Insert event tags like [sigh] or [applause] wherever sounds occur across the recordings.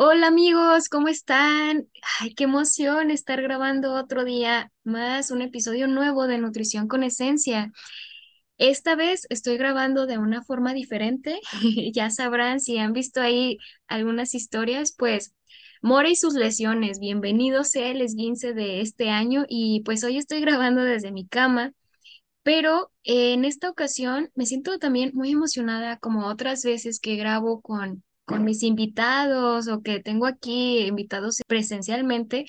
Hola amigos, ¿cómo están? Ay, qué emoción estar grabando otro día más, un episodio nuevo de Nutrición con Esencia. Esta vez estoy grabando de una forma diferente. [laughs] Ya sabrán si han visto ahí algunas historias, pues Mora y sus lesiones. Bienvenido sea el esguince de este año y pues hoy estoy grabando desde mi cama. Pero eh, en esta ocasión me siento también muy emocionada como otras veces que grabo con, con mis invitados o que tengo aquí invitados presencialmente.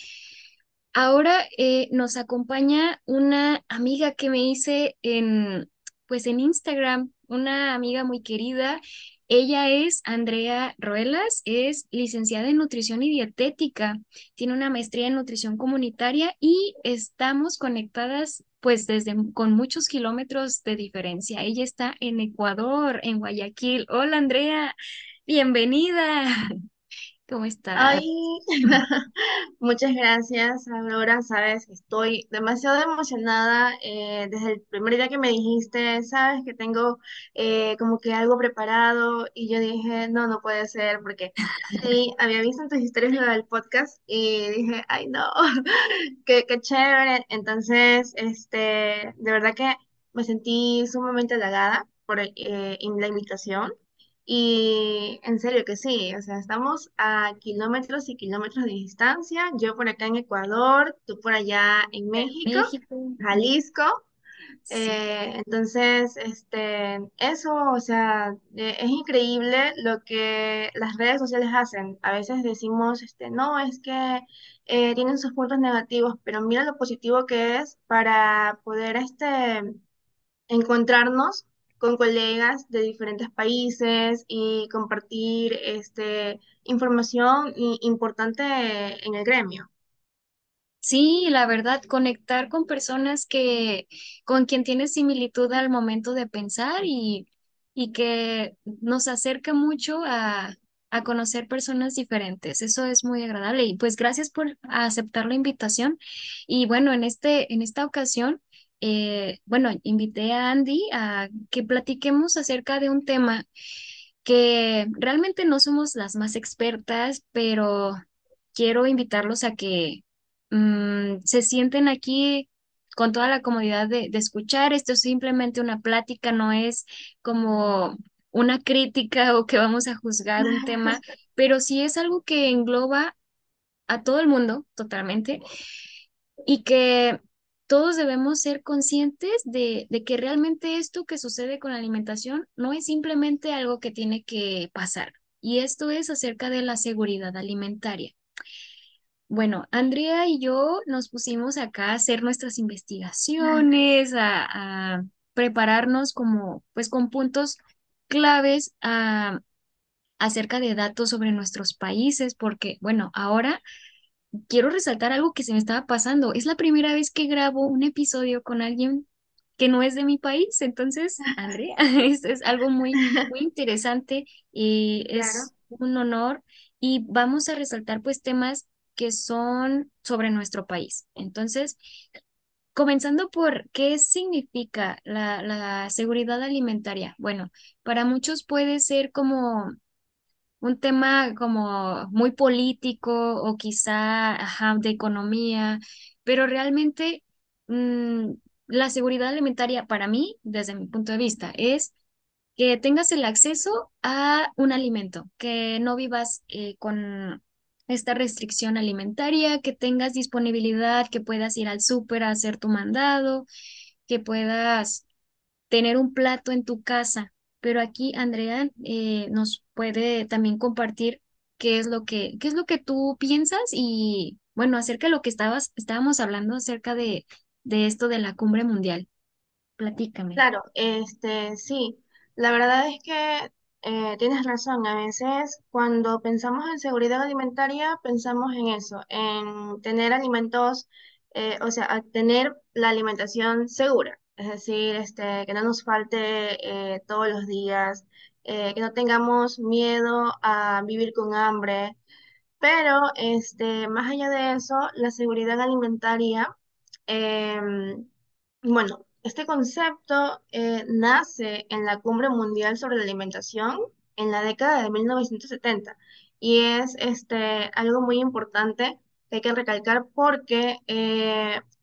Ahora eh, nos acompaña una amiga que me hice en, pues en Instagram, una amiga muy querida. Ella es Andrea Ruelas, es licenciada en nutrición y dietética, tiene una maestría en nutrición comunitaria y estamos conectadas pues desde con muchos kilómetros de diferencia. Ella está en Ecuador, en Guayaquil. Hola Andrea, bienvenida. [laughs] ¿Cómo estás? Ay, [laughs] muchas gracias, Aurora. Sabes, estoy demasiado emocionada eh, desde el primer día que me dijiste, sabes que tengo eh, como que algo preparado y yo dije, no, no puede ser, porque sí, había visto en tus historias lo del podcast y dije, ay, no, [laughs] qué, qué chévere. Entonces, este, de verdad que me sentí sumamente halagada por eh, la invitación. Y en serio que sí, o sea, estamos a kilómetros y kilómetros de distancia. Yo por acá en Ecuador, tú por allá en México, México. Jalisco. Sí. Eh, entonces, este, eso, o sea, eh, es increíble lo que las redes sociales hacen. A veces decimos, este, no, es que eh, tienen sus puntos negativos, pero mira lo positivo que es para poder, este, encontrarnos con colegas de diferentes países y compartir este, información importante en el gremio. Sí, la verdad, conectar con personas que, con quien tienes similitud al momento de pensar y, y que nos acerca mucho a, a conocer personas diferentes. Eso es muy agradable. Y pues gracias por aceptar la invitación. Y bueno, en este, en esta ocasión, eh, bueno, invité a Andy a que platiquemos acerca de un tema que realmente no somos las más expertas, pero quiero invitarlos a que mm, se sienten aquí con toda la comodidad de, de escuchar. Esto es simplemente una plática, no es como una crítica o que vamos a juzgar un tema, [laughs] pero sí es algo que engloba a todo el mundo totalmente y que todos debemos ser conscientes de, de que realmente esto que sucede con la alimentación no es simplemente algo que tiene que pasar. Y esto es acerca de la seguridad alimentaria. Bueno, Andrea y yo nos pusimos acá a hacer nuestras investigaciones, a, a prepararnos como, pues con puntos claves a, acerca de datos sobre nuestros países, porque, bueno, ahora quiero resaltar algo que se me estaba pasando. Es la primera vez que grabo un episodio con alguien que no es de mi país. Entonces, [laughs] Andrea, [laughs] es, es algo muy, muy [laughs] interesante y Claro. es un honor. Y vamos a resaltar pues temas que son sobre nuestro país. Entonces, comenzando por qué significa la, la seguridad alimentaria. Bueno, para muchos puede ser como un tema como muy político o quizá de economía, pero realmente mm, la seguridad alimentaria para mí, desde mi punto de vista, es que tengas el acceso a un alimento, que no vivas eh, con esta restricción alimentaria, que tengas disponibilidad, que puedas ir al súper a hacer tu mandado, que puedas tener un plato en tu casa. Pero aquí Andrea eh, nos puede también compartir qué es lo que, qué es lo que tú piensas y bueno, acerca de lo que estabas, estábamos hablando acerca de, de esto de la cumbre mundial. Platícame. Claro, este, sí, la verdad es que eh, tienes razón. A veces cuando pensamos en seguridad alimentaria, pensamos en eso, en tener alimentos, eh, o sea, tener la alimentación segura, es decir, este, que no nos falte eh, todos los días, eh, que no tengamos miedo a vivir con hambre. Pero, este, más allá de eso, la seguridad alimentaria, em, bueno, este concepto eh, nace en la Cumbre Mundial sobre la Alimentación en la década de 1970 y es este, algo muy importante que hay que recalcar porque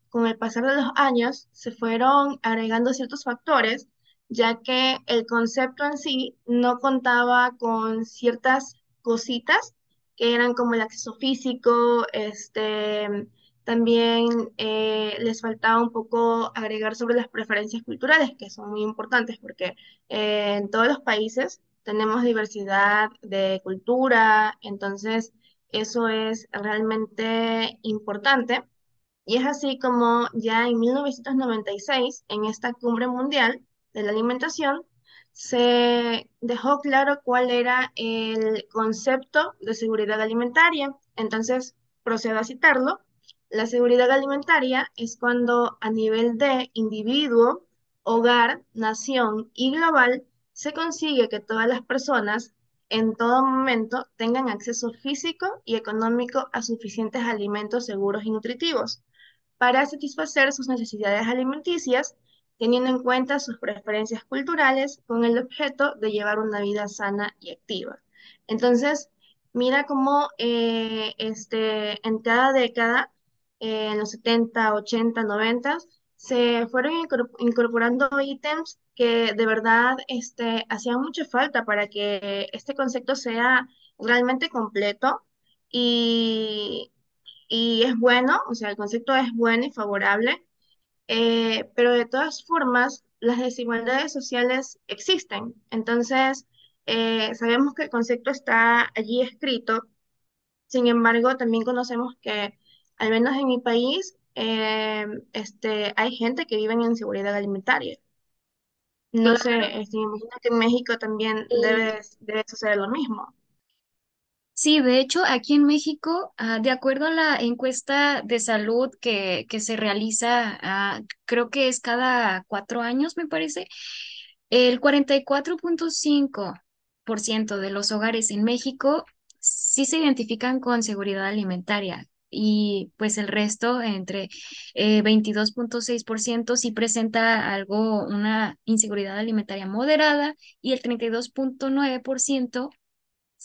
con el pasar de los años se fueron agregando ciertos factores, ya que el concepto en sí no contaba con ciertas cositas que eran como el acceso físico, este, también eh, les faltaba un poco agregar sobre las preferencias culturales, que son muy importantes porque eh, en todos los países tenemos diversidad de cultura, entonces eso es realmente importante. Y es así como ya en 1996, en esta cumbre mundial de la alimentación, se dejó claro cuál era el concepto de seguridad alimentaria. Entonces, procedo a citarlo. La seguridad alimentaria es cuando a nivel de individuo, hogar, nación y global se consigue que todas las personas en todo momento tengan acceso físico y económico a suficientes alimentos seguros y nutritivos para satisfacer sus necesidades alimenticias, teniendo en cuenta sus preferencias culturales con el objeto de llevar una vida sana y activa. Entonces, mira cómo eh, este, en cada década, eh, en los 70, 80, 90, se fueron incorporando ítems que de verdad este, hacían mucha falta para que este concepto sea realmente completo y, y es bueno, o sea, el concepto es bueno y favorable, eh, pero de todas formas, las desigualdades sociales existen. Entonces, eh, sabemos que el concepto está allí escrito, sin embargo, también conocemos que, al menos en mi país, eh, este, hay gente que vive en inseguridad alimentaria. No Claro. sé, este, me imagino que en México también debe, debe suceder lo mismo. Sí, de hecho, aquí en México, ah, de acuerdo a la encuesta de salud que, que se realiza, ah, creo que es cada cuatro años, me parece, el 44.5% de los hogares en México sí se identifican con seguridad alimentaria y pues el resto, entre eh, 22.6%, sí presenta algo, una inseguridad alimentaria moderada y el 32.9%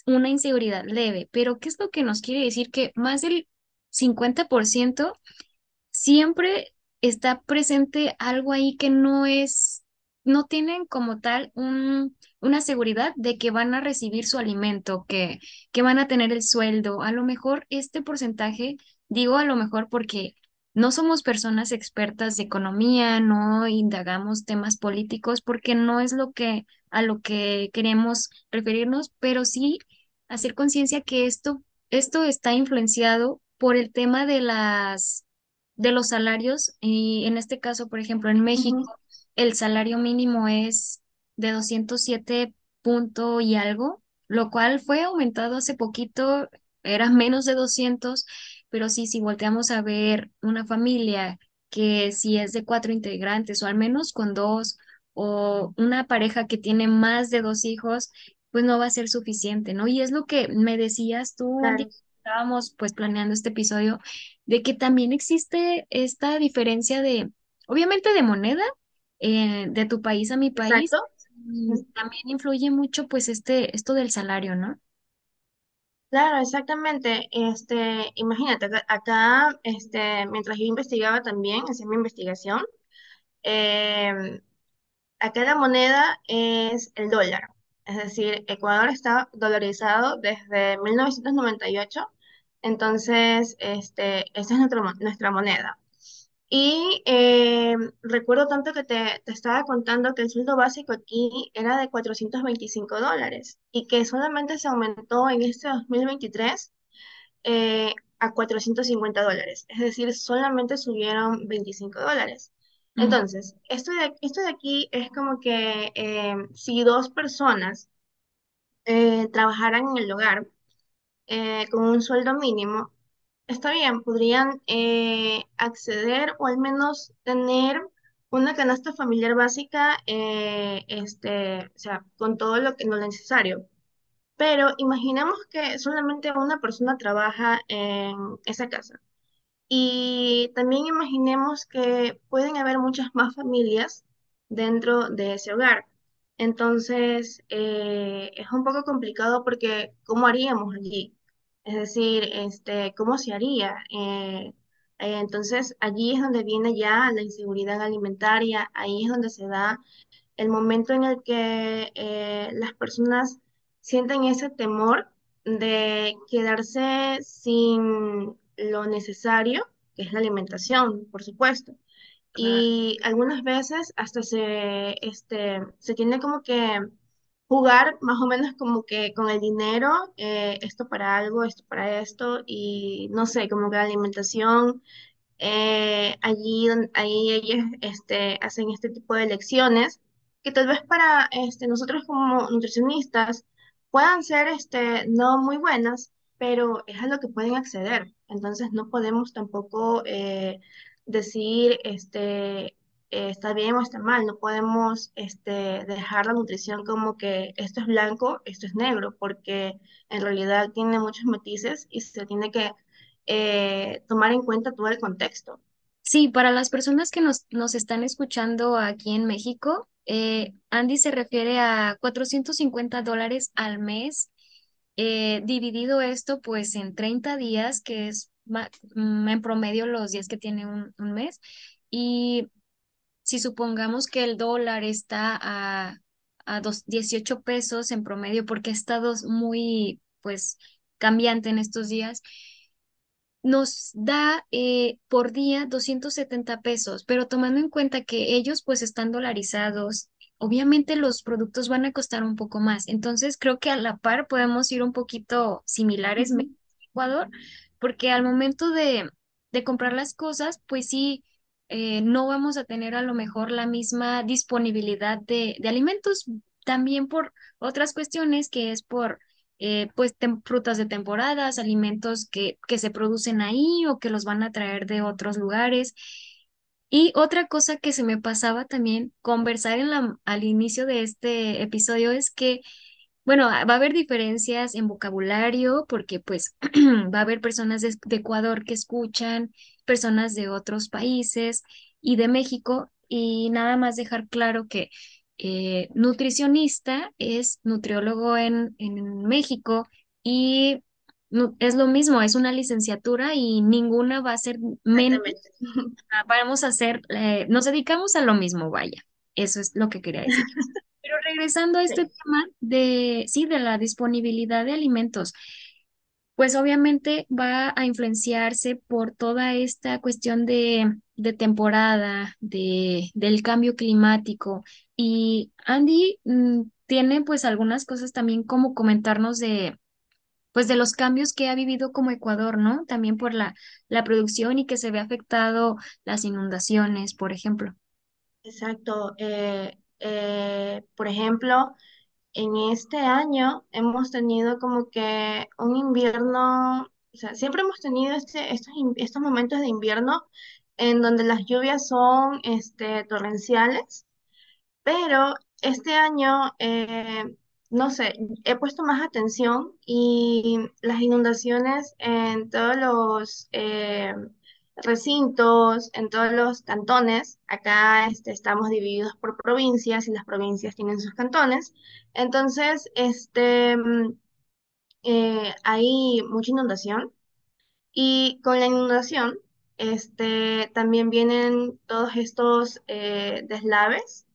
una inseguridad leve, pero ¿qué es lo que nos quiere decir? Que más del 50% siempre está presente algo ahí que no es, no tienen como tal un, una seguridad de que van a recibir su alimento, que, que van a tener el sueldo. A lo mejor este porcentaje, digo a lo mejor porque no somos personas expertas de economía, no indagamos temas políticos porque no es lo que a lo que queremos referirnos, pero sí hacer conciencia que esto, esto está influenciado por el tema de las de los salarios. Y en este caso, por ejemplo, en México, el salario mínimo es de 207 punto y algo, lo cual fue aumentado hace poquito, era menos de 200, pero sí, si volteamos a ver una familia que si es de cuatro integrantes o al menos con dos, o una pareja que tiene más de dos hijos, pues no va a ser suficiente, ¿no? Y es lo que me decías tú claro, estábamos pues planeando este episodio de que también existe esta diferencia de, obviamente de moneda, eh, de tu país a mi país, exacto. también influye mucho pues este, esto del salario, ¿no? Claro, exactamente. Este, imagínate, acá, este, mientras yo investigaba también, hacía mi investigación, em, acá la moneda es el dólar. Es decir, Ecuador está dolarizado desde 1998. Entonces, este, es nuestra moneda. Y eh, recuerdo tanto que te, te estaba contando que el sueldo básico aquí era de 425 dólares y que solamente se aumentó en este 2023 eh, a 450 dólares. Es decir, solamente subieron 25 dólares. Entonces, esto de, esto de aquí es como que eh, si dos personas eh, trabajaran en el hogar eh, con un sueldo mínimo, Está bien, podrían acceder o al menos tener una canasta familiar básica, este, o sea, con todo lo que no es necesario. Pero imaginemos que solamente una persona trabaja en esa casa. Y también imaginemos que pueden haber muchas más familias dentro de ese hogar. Entonces, eh, es un poco complicado porque ¿cómo haríamos allí? Es decir, este, ¿cómo se haría? Eh, eh, entonces, allí es donde viene ya la inseguridad alimentaria, ahí es donde se da el momento en el que eh, las personas sienten ese temor de quedarse sin lo necesario, que es la alimentación, por supuesto. Claro. Y algunas veces hasta se, este, se tiene como que jugar más o menos como que con el dinero, eh, esto para algo, esto para esto, y no sé, como que la alimentación eh, allí, ahí ellos este, hacen este tipo de lecciones que tal vez para este, nosotros como nutricionistas puedan ser este, no muy buenas, pero es a lo que pueden acceder. Entonces no podemos tampoco eh, decir este, eh, está bien o está mal. No podemos este, dejar la nutrición como que esto es blanco, esto es negro, porque en realidad tiene muchos matices y se tiene que eh, tomar en cuenta todo el contexto. Sí, para las personas que nos, nos están escuchando aquí en México, eh, Andy se refiere a 450 dólares al mes, eh, dividido esto pues en 30 días, que es mm, en promedio los días que tiene un, un mes. Y si supongamos que el dólar está a, a dos, 18 pesos en promedio, porque ha estado muy pues cambiante en estos días nos da eh, por día 270 pesos, pero tomando en cuenta que ellos pues están dolarizados, obviamente los productos van a costar un poco más. Entonces creo que a la par podemos ir un poquito similares y Ecuador, porque al momento de, de comprar las cosas, pues sí, eh, no vamos a tener a lo mejor la misma disponibilidad de, de alimentos, también por otras cuestiones que es por eh, pues frutas de temporadas, alimentos que, que se producen ahí o que los van a traer de otros lugares. Y otra cosa que se me pasaba también conversar en la, al inicio de este episodio es que, bueno, va a haber diferencias en vocabulario porque pues [clears throat] va a haber personas de, de Ecuador que escuchan, personas de otros países y de México y nada más dejar claro que eh, nutricionista es nutriólogo en, en México y nu- es lo mismo, es una licenciatura y ninguna va a ser menos, vamos a hacer, eh, nos dedicamos a lo mismo, vaya, eso es lo que quería decir. [laughs] Pero regresando a este Sí, tema de, sí, de la disponibilidad de alimentos, pues obviamente va a influenciarse por toda esta cuestión de, de temporada, de, del cambio climático. Y Andy, mm, tiene pues algunas cosas también como comentarnos de, pues de los cambios que ha vivido como Ecuador, ¿no? También por la, la producción y que se ve afectado las inundaciones, por ejemplo. exacto. Eh, eh, por ejemplo, en este año hemos tenido como que un invierno, o sea, siempre hemos tenido este, estos, estos momentos de invierno en donde las lluvias son este, torrenciales Pero este año, eh, no sé, he puesto más atención y las inundaciones en todos los eh, recintos, en todos los cantones, acá este, estamos divididos por provincias y las provincias tienen sus cantones, entonces este, mm, eh, hay mucha inundación y con la inundación este, también vienen todos estos eh, deslaves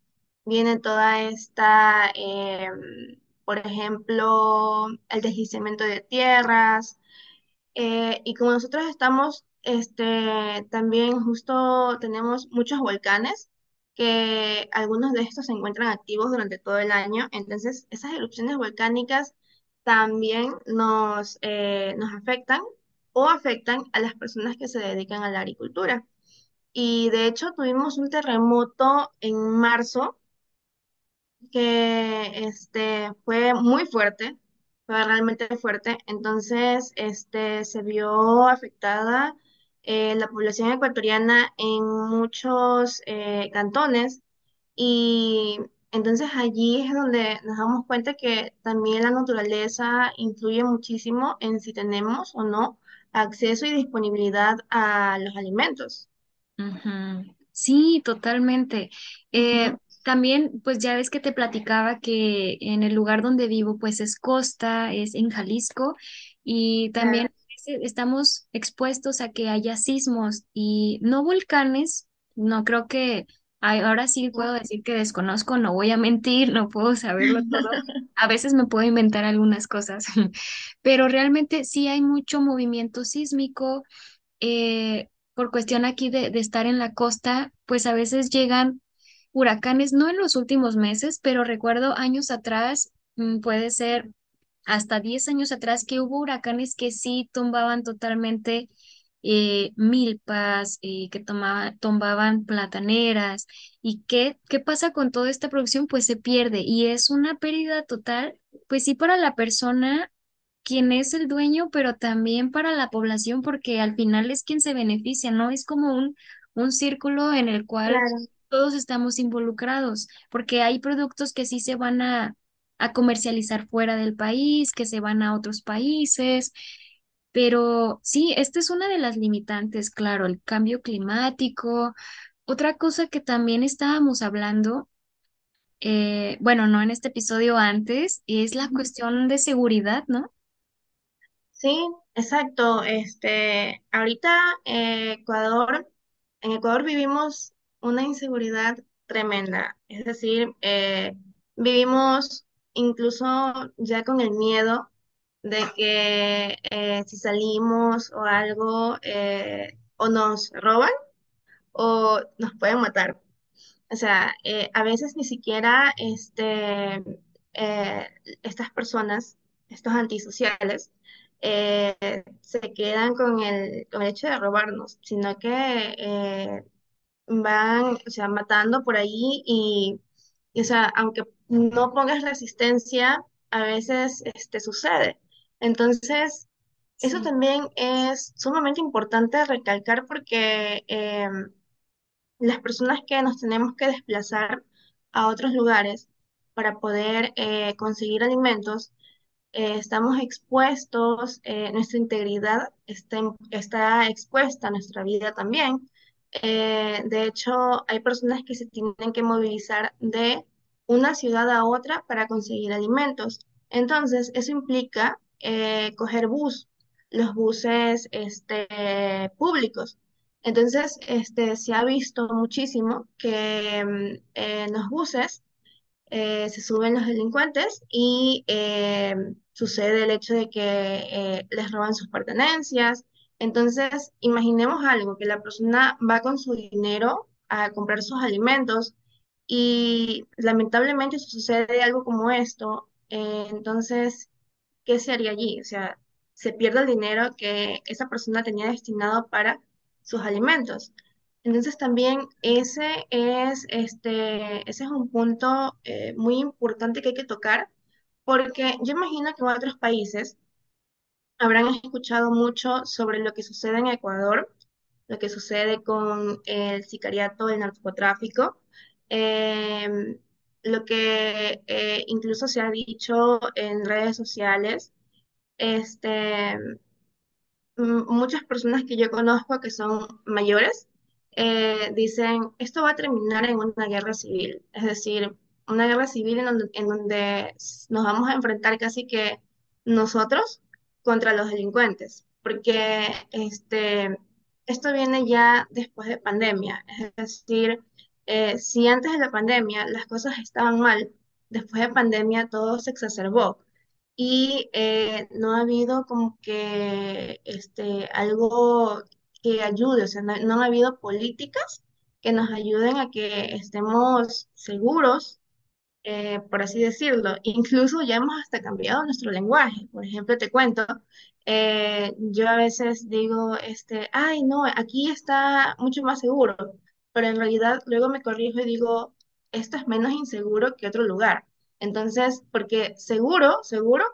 viene toda esta, em, por ejemplo, el deslizamiento de tierras, eh, y como nosotros estamos, este, también justo tenemos muchos volcanes, que algunos de estos se encuentran activos durante todo el año, entonces esas erupciones volcánicas también nos, eh, nos afectan o afectan a las personas que se dedican a la agricultura. Y de hecho tuvimos un terremoto en marzo que este, fue muy fuerte, fue realmente fuerte. Entonces, este, se vio afectada eh, la población ecuatoriana en muchos eh, cantones y entonces allí es donde nos damos cuenta que también la naturaleza influye muchísimo en si tenemos o no acceso y disponibilidad a los alimentos. Sí, totalmente. Eh. También, pues ya ves que te platicaba que en el lugar donde vivo, pues es costa, es en Jalisco, y también estamos expuestos a que haya sismos y no volcanes, no creo que, ahora sí puedo decir que desconozco, no voy a mentir, no puedo saberlo todo. [laughs] A veces me puedo inventar algunas cosas, [laughs] pero realmente sí hay mucho movimiento sísmico eh, por cuestión aquí de, de estar en la costa, pues a veces llegan huracanes, no en los últimos meses, pero recuerdo años atrás, mm, puede ser hasta 10 años atrás, que hubo huracanes que sí tumbaban totalmente eh, milpas, eh, que tomaba- tumbaban plataneras. ¿Y qué, qué pasa con toda esta producción? Pues se pierde y es una pérdida total, pues sí para la persona quien es el dueño, pero también para la población, porque al final es quien se beneficia, ¿no? Es como un, un círculo en el cual. Todos estamos involucrados, porque hay productos que sí se van a, a comercializar fuera del país, que se van a otros países, pero sí, esta es una de las limitantes, claro, el cambio climático. Otra cosa que también estábamos hablando, eh, bueno, no en este episodio antes, es la cuestión de seguridad, ¿no? Sí, exacto. Este, ahorita eh, Ecuador, en Ecuador vivimos una inseguridad tremenda. Es decir, eh, vivimos incluso ya con el miedo de que eh, si salimos o algo, eh, o nos roban o nos pueden matar. O sea, a veces ni siquiera este, estas personas, estos antisociales, se quedan con el, con el hecho de robarnos, sino que van, o sea, matando por ahí y, y, o sea, aunque no pongas resistencia, a veces este, sucede. Entonces, eso también es sumamente importante recalcar porque em, las personas que nos tenemos que desplazar a otros lugares para poder eh, conseguir alimentos, eh, estamos expuestos, eh, nuestra integridad está, está expuesta, nuestra vida también. Eh, de hecho, hay personas que se tienen que movilizar de una ciudad a otra para conseguir alimentos. Entonces, eso implica eh, coger bus, los buses este, públicos. Entonces, este, se ha visto muchísimo que mm, en los buses eh, se suben los delincuentes y sucede el hecho de que les roban sus pertenencias. Entonces, imaginemos algo, que la persona va con su dinero a comprar sus alimentos y lamentablemente sucede algo como esto, eh, entonces, ¿qué se haría allí? O sea, se pierde el dinero que esa persona tenía destinado para sus alimentos. Entonces también ese es, este, ese es un punto eh, muy importante que hay que tocar, porque yo imagino que en otros países habrán escuchado mucho sobre lo que sucede en Ecuador, lo que sucede con el sicariato, el narcotráfico, em, lo que eh, incluso se ha dicho en redes sociales, este, muchas personas que yo conozco que son mayores eh, dicen, esto va a terminar en una guerra civil, es decir, una guerra civil en donde, en donde nos vamos a enfrentar casi que nosotros contra los delincuentes, porque este, esto viene ya después de pandemia, es decir, eh, si antes de la pandemia las cosas estaban mal, después de pandemia todo se exacerbó y eh, no ha habido como que este, algo que ayude, o sea, no, no ha habido políticas que nos ayuden a que estemos seguros, eh, por así decirlo. Incluso ya hemos hasta cambiado nuestro lenguaje. Por ejemplo, te cuento, eh, yo a veces digo, este, ay, no, aquí está mucho más seguro, pero en realidad luego me corrijo y digo, esto es menos inseguro que otro lugar. Entonces, porque seguro, seguro,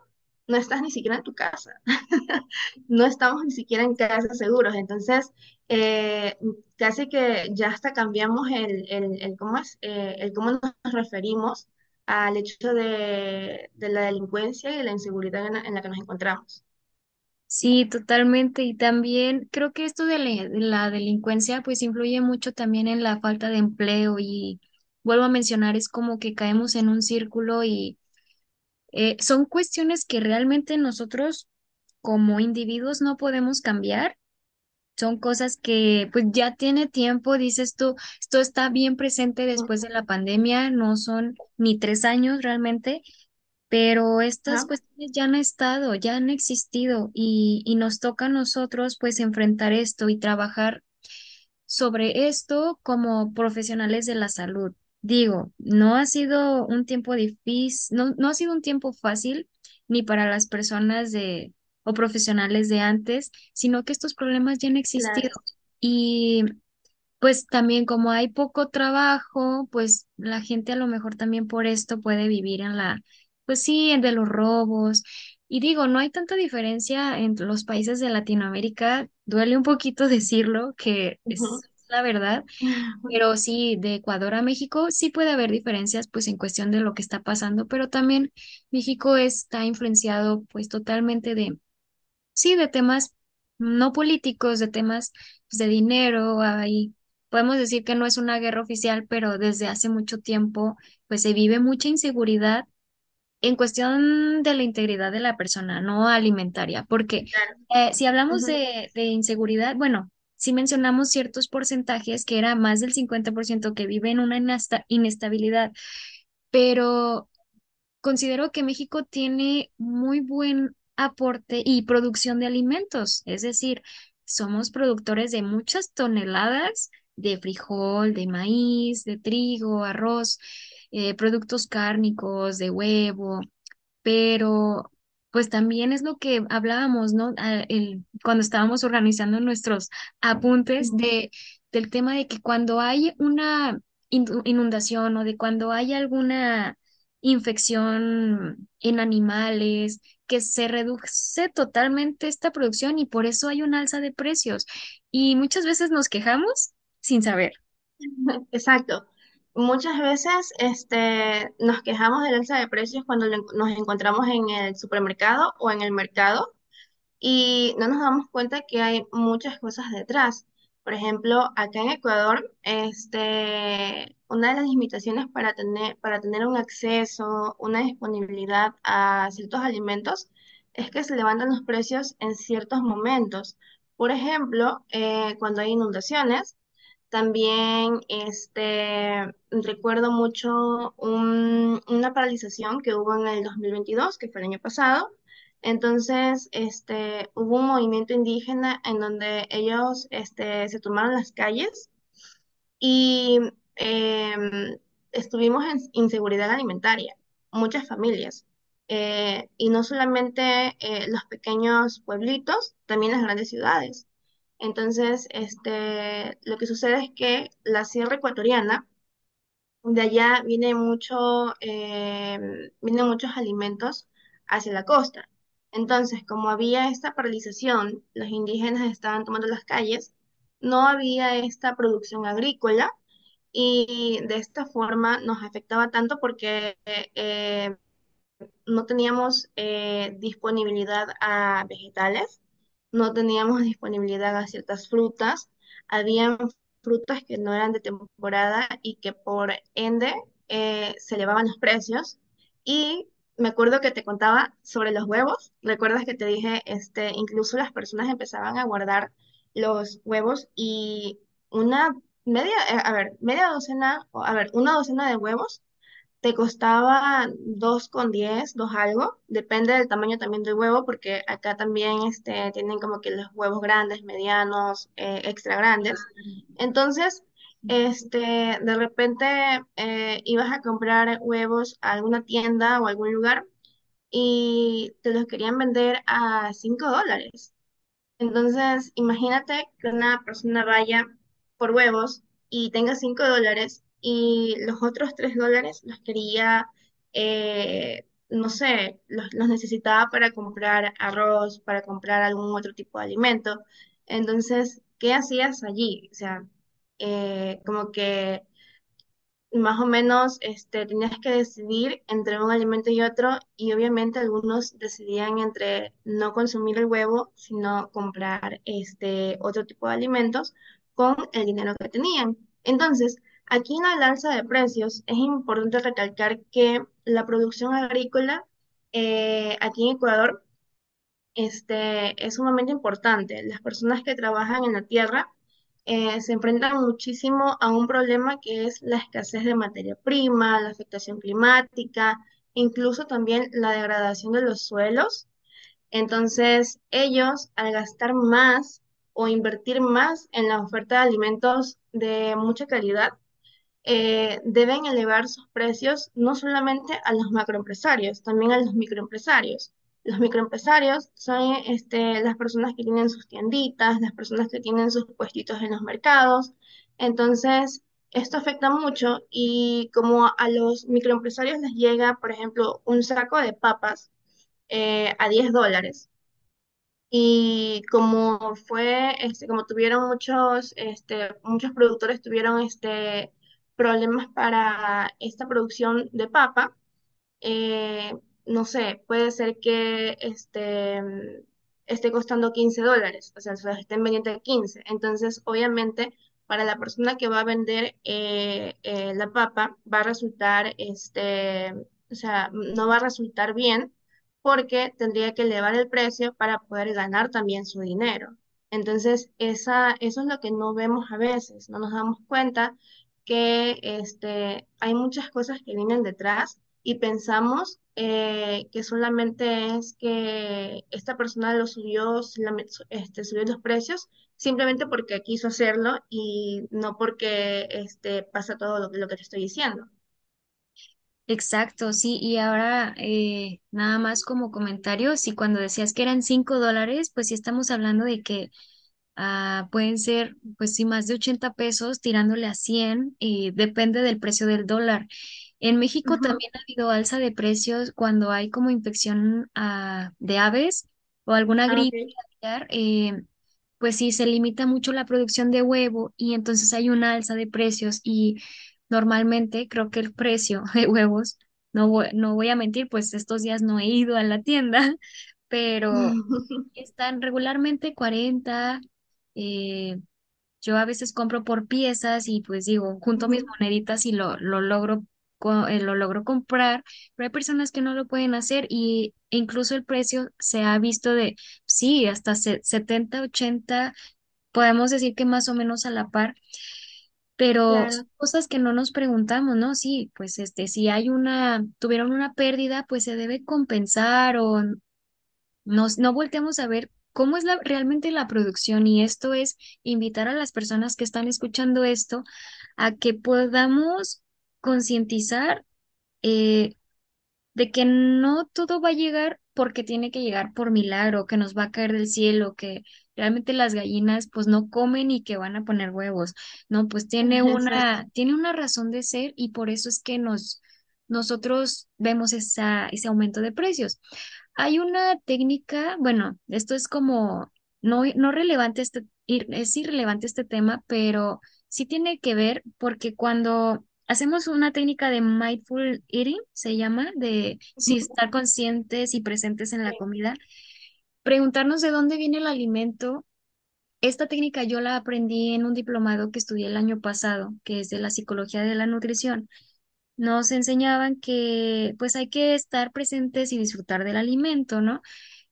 no estás ni siquiera en tu casa, [laughs] no estamos ni siquiera en casa seguros. Entonces, eh, casi que ya hasta cambiamos el, el, el cómo es, eh, el cómo nos referimos al hecho de, de la delincuencia y la inseguridad en la en la que nos encontramos. sí, totalmente. Y también creo que esto de la, de la delincuencia pues influye mucho también en la falta de empleo y vuelvo a mencionar, es como que caemos en un círculo y eh, son cuestiones que realmente nosotros como individuos no podemos cambiar. Son cosas que pues ya tiene tiempo, dices tú, esto está bien presente después de la pandemia, no son ni tres años realmente, pero estas cuestiones ya han estado, ya han existido y, y nos toca a nosotros pues enfrentar esto y trabajar sobre esto como profesionales de la salud. Digo, no ha sido un tiempo difícil, no, no ha sido un tiempo fácil ni para las personas de o profesionales de antes, sino que estos problemas ya han existido. claro. Y pues también como hay poco trabajo, pues la gente a lo mejor también por esto puede vivir en la, pues sí, en de los robos. Y digo, no hay tanta diferencia entre los países de Latinoamérica, duele un poquito [laughs] decirlo, que Ujú. es la verdad, [laughs] pero sí, de Ecuador a México sí puede haber diferencias pues en cuestión de lo que está pasando, pero también México está influenciado pues totalmente de sí, de temas no políticos, de temas pues, de dinero, ahí podemos decir que no es una guerra oficial, pero desde hace mucho tiempo pues se vive mucha inseguridad en cuestión de la integridad de la persona, no alimentaria, porque Claro. eh, si hablamos de, de inseguridad, bueno, sí mencionamos ciertos porcentajes, que era más del 50% que vive en una inesta- inestabilidad, pero Considero que México tiene muy buen aporte y producción de alimentos, es decir, somos productores de muchas toneladas de frijol, de maíz, de trigo, arroz, eh, productos cárnicos, de huevo, pero pues también es lo que hablábamos, ¿no? Ah, el- cuando estábamos organizando nuestros apuntes de, del tema de que cuando hay una inundación o de cuando hay alguna infección en animales, que se reduce totalmente esta producción y por eso hay un alza de precios. Y muchas veces nos quejamos sin saber. [laughs] Exacto. Muchas veces este, nos quejamos del alza de precios cuando nos encontramos en el supermercado o en el mercado y no nos damos cuenta que hay muchas cosas detrás. Por ejemplo, acá en Ecuador, este, una de las limitaciones para tener, para tener un acceso, una disponibilidad a ciertos alimentos es que se levantan los precios en ciertos momentos. Por ejemplo, eh, cuando hay inundaciones, también este, recuerdo mucho un- una paralización que hubo en el 2022, que fue el año pasado. Entonces, este, hubo un movimiento indígena en donde ellos este, se tomaron las calles y em, estuvimos en inseguridad alimentaria, muchas familias. Eh, y no solamente eh, los pequeños pueblitos, también las grandes ciudades. Entonces, este, lo que sucede es que la sierra ecuatoriana, de allá viene mucho, em, vienen muchos alimentos hacia la costa. Entonces, como había esta paralización, los indígenas estaban tomando las calles, no había esta producción agrícola y de esta forma nos afectaba tanto porque eh, no teníamos eh, disponibilidad a vegetales, no teníamos disponibilidad a ciertas frutas, habían frutas que no eran de temporada y que por ende eh, se elevaban los precios. Y me acuerdo que te contaba sobre los huevos, recuerdas que te dije, este, incluso las personas empezaban a guardar los huevos y una media, eh, a ver, media docena, a ver, una docena de huevos te costaba dos con diez, dos algo, depende del tamaño también del huevo, porque acá también este, tienen como que los huevos grandes, medianos, eh, extra grandes. Entonces, este, de repente eh, ibas a comprar huevos a alguna tienda o algún lugar y te los querían vender a 5 dólares. Entonces, imagínate que una persona vaya por huevos y tenga 5 dólares y los otros 3 dólares los quería, eh, no sé, los, los necesitaba para comprar arroz, para comprar algún otro tipo de alimento. Entonces, ¿qué hacías allí? O sea, eh, como que más o menos este, tenías que decidir entre un alimento y otro y obviamente algunos decidían entre no consumir el huevo, sino comprar este, otro tipo de alimentos con el dinero que tenían. Entonces, Aquí en el alza de precios es importante recalcar que la producción agrícola eh, aquí en Ecuador este, es sumamente importante. Las personas que trabajan en la tierra eh, se enfrentan muchísimo a un problema que es la escasez de materia prima, la afectación climática, incluso también la degradación de los suelos. Entonces, ellos al gastar más o invertir más en la oferta de alimentos de mucha calidad, eh, deben elevar sus precios no solamente a los macroempresarios, también a los microempresarios. Los microempresarios son este, las personas que tienen sus tienditas, las personas que tienen sus puestitos en los mercados. Entonces, esto afecta mucho y como a los microempresarios les llega, por ejemplo, un saco de papas eh, a 10 dólares y como fue, este, como tuvieron muchos, este, muchos productores tuvieron este, problemas para esta producción de papa, eh, no sé, puede ser que este, esté costando 15 dólares, o sea, estén vendiendo a 15. Entonces, obviamente, para la persona que va a vender eh, eh, la papa, va a resultar, este, o sea, no va a resultar bien porque tendría que elevar el precio para poder ganar también su dinero. Entonces, esa, eso es lo que no vemos a veces, no nos damos cuenta que este, hay muchas cosas que vienen detrás y pensamos eh, que solamente es que esta persona lo subió, este, subió los precios simplemente porque quiso hacerlo y no porque este, pasa todo lo, lo que te estoy diciendo. Exacto, sí, y ahora eh, nada más como comentario, si cuando decías que eran cinco dólares, pues sí estamos hablando de que ah, pueden ser, pues sí, más de 80 pesos tirándole a 100 y depende del precio del dólar. En México Ujú, también ha habido alza de precios cuando hay como infección ah, de aves o alguna ah, gripe ok. aviar, eh, pues sí, se limita mucho la producción de huevo y entonces hay una alza de precios y normalmente creo que el precio [laughs] de huevos, no voy, no voy a mentir, pues estos días no he ido a la tienda, [laughs] pero [laughs] están regularmente 40. eh, yo a veces compro por piezas y pues digo, junto mis moneditas y lo, lo logro, eh, lo logro comprar, pero hay personas que no lo pueden hacer y e incluso el precio se ha visto de, sí, hasta se- 70, 80, podemos decir que más o menos a la par, pero son cosas que no nos preguntamos, ¿no? Sí, pues este, si hay una, tuvieron una pérdida, pues se debe compensar o nos, no volteamos a ver cómo es la, realmente la producción y esto es invitar a las personas que están escuchando esto a que podamos concientizar eh, de que no todo va a llegar porque tiene que llegar por milagro, que nos va a caer del cielo, que realmente las gallinas pues no comen y que van a poner huevos. No, pues tiene [laughs] Exacto. una, tiene una razón de ser y por eso es que nos, nosotros vemos esa, ese aumento de precios. Hay una técnica, bueno, esto es como no, no relevante este, es irrelevante este tema, pero sí tiene que ver porque cuando hacemos una técnica de mindful eating, se llama, de Ujú, estar conscientes y presentes en la comida, preguntarnos de dónde viene el alimento. Esta técnica yo la aprendí en un diplomado que estudié el año pasado, que es de la psicología de la nutrición. Nos enseñaban que pues hay que estar presentes y disfrutar del alimento, ¿no?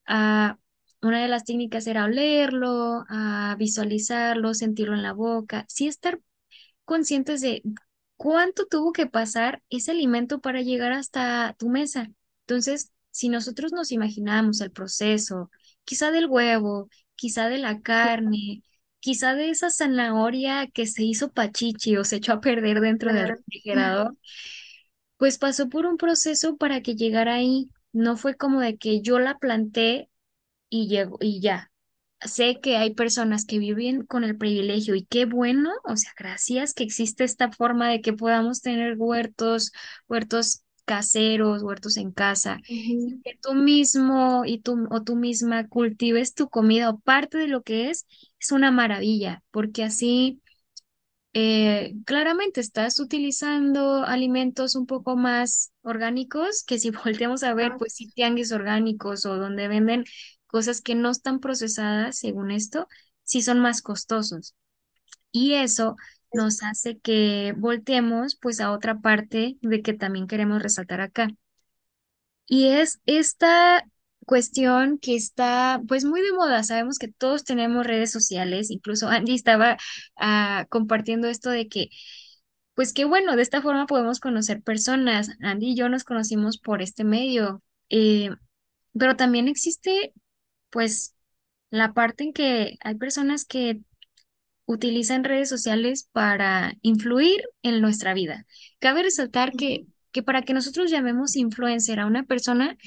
Ah, una de las técnicas era olerlo, ah, visualizarlo, sentirlo en la boca, sí estar conscientes de cuánto tuvo que pasar ese alimento para llegar hasta tu mesa. Entonces, si nosotros nos imaginamos el proceso, quizá del huevo, quizá de la carne, quizá de esa zanahoria que se hizo pachichi o se echó a perder dentro del refrigerador, pues pasó por un proceso para que llegara ahí. No fue como de que yo la planté y llegó y ya. Sé que hay personas que viven con el privilegio y qué bueno, o sea, gracias que existe esta forma de que podamos tener huertos, huertos caseros, huertos en casa, que tú mismo y tú o tú misma cultives tu comida o parte de lo que es, es una maravilla, porque así eh, claramente estás utilizando alimentos un poco más orgánicos, que si [laughs] volteamos a ver, pues sí, tianguis orgánicos o donde venden cosas que no están procesadas, según esto, sí son más costosos. Y eso nos hace que volteemos pues a otra parte de que también queremos resaltar acá. Y es esta cuestión que está pues muy de moda. Sabemos que todos tenemos redes sociales, incluso Angie estaba ah, compartiendo esto de que pues qué bueno, de esta forma podemos conocer personas. Andy y yo nos conocimos por este medio, eh, pero también existe pues la parte en que hay personas que utilizan redes sociales para influir en nuestra vida. Cabe resaltar que, que para que nosotros llamemos influencer a una persona,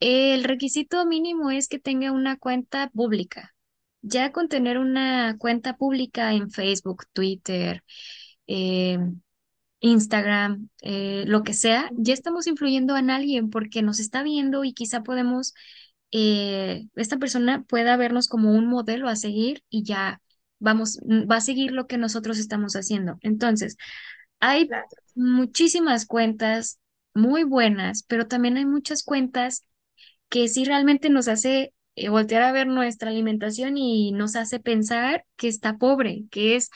el requisito mínimo es que tenga una cuenta pública. Ya con tener una cuenta pública en Facebook, Twitter, eh, Instagram, eh, lo que sea, ya estamos influyendo en alguien porque nos está viendo y quizá podemos, eh, esta persona pueda vernos como un modelo a seguir y ya vamos, va a seguir lo que nosotros estamos haciendo. Entonces, hay Claro, muchísimas cuentas muy buenas, pero también hay muchas cuentas que sí realmente nos hace eh, voltear a ver nuestra alimentación y nos hace pensar que está pobre, que es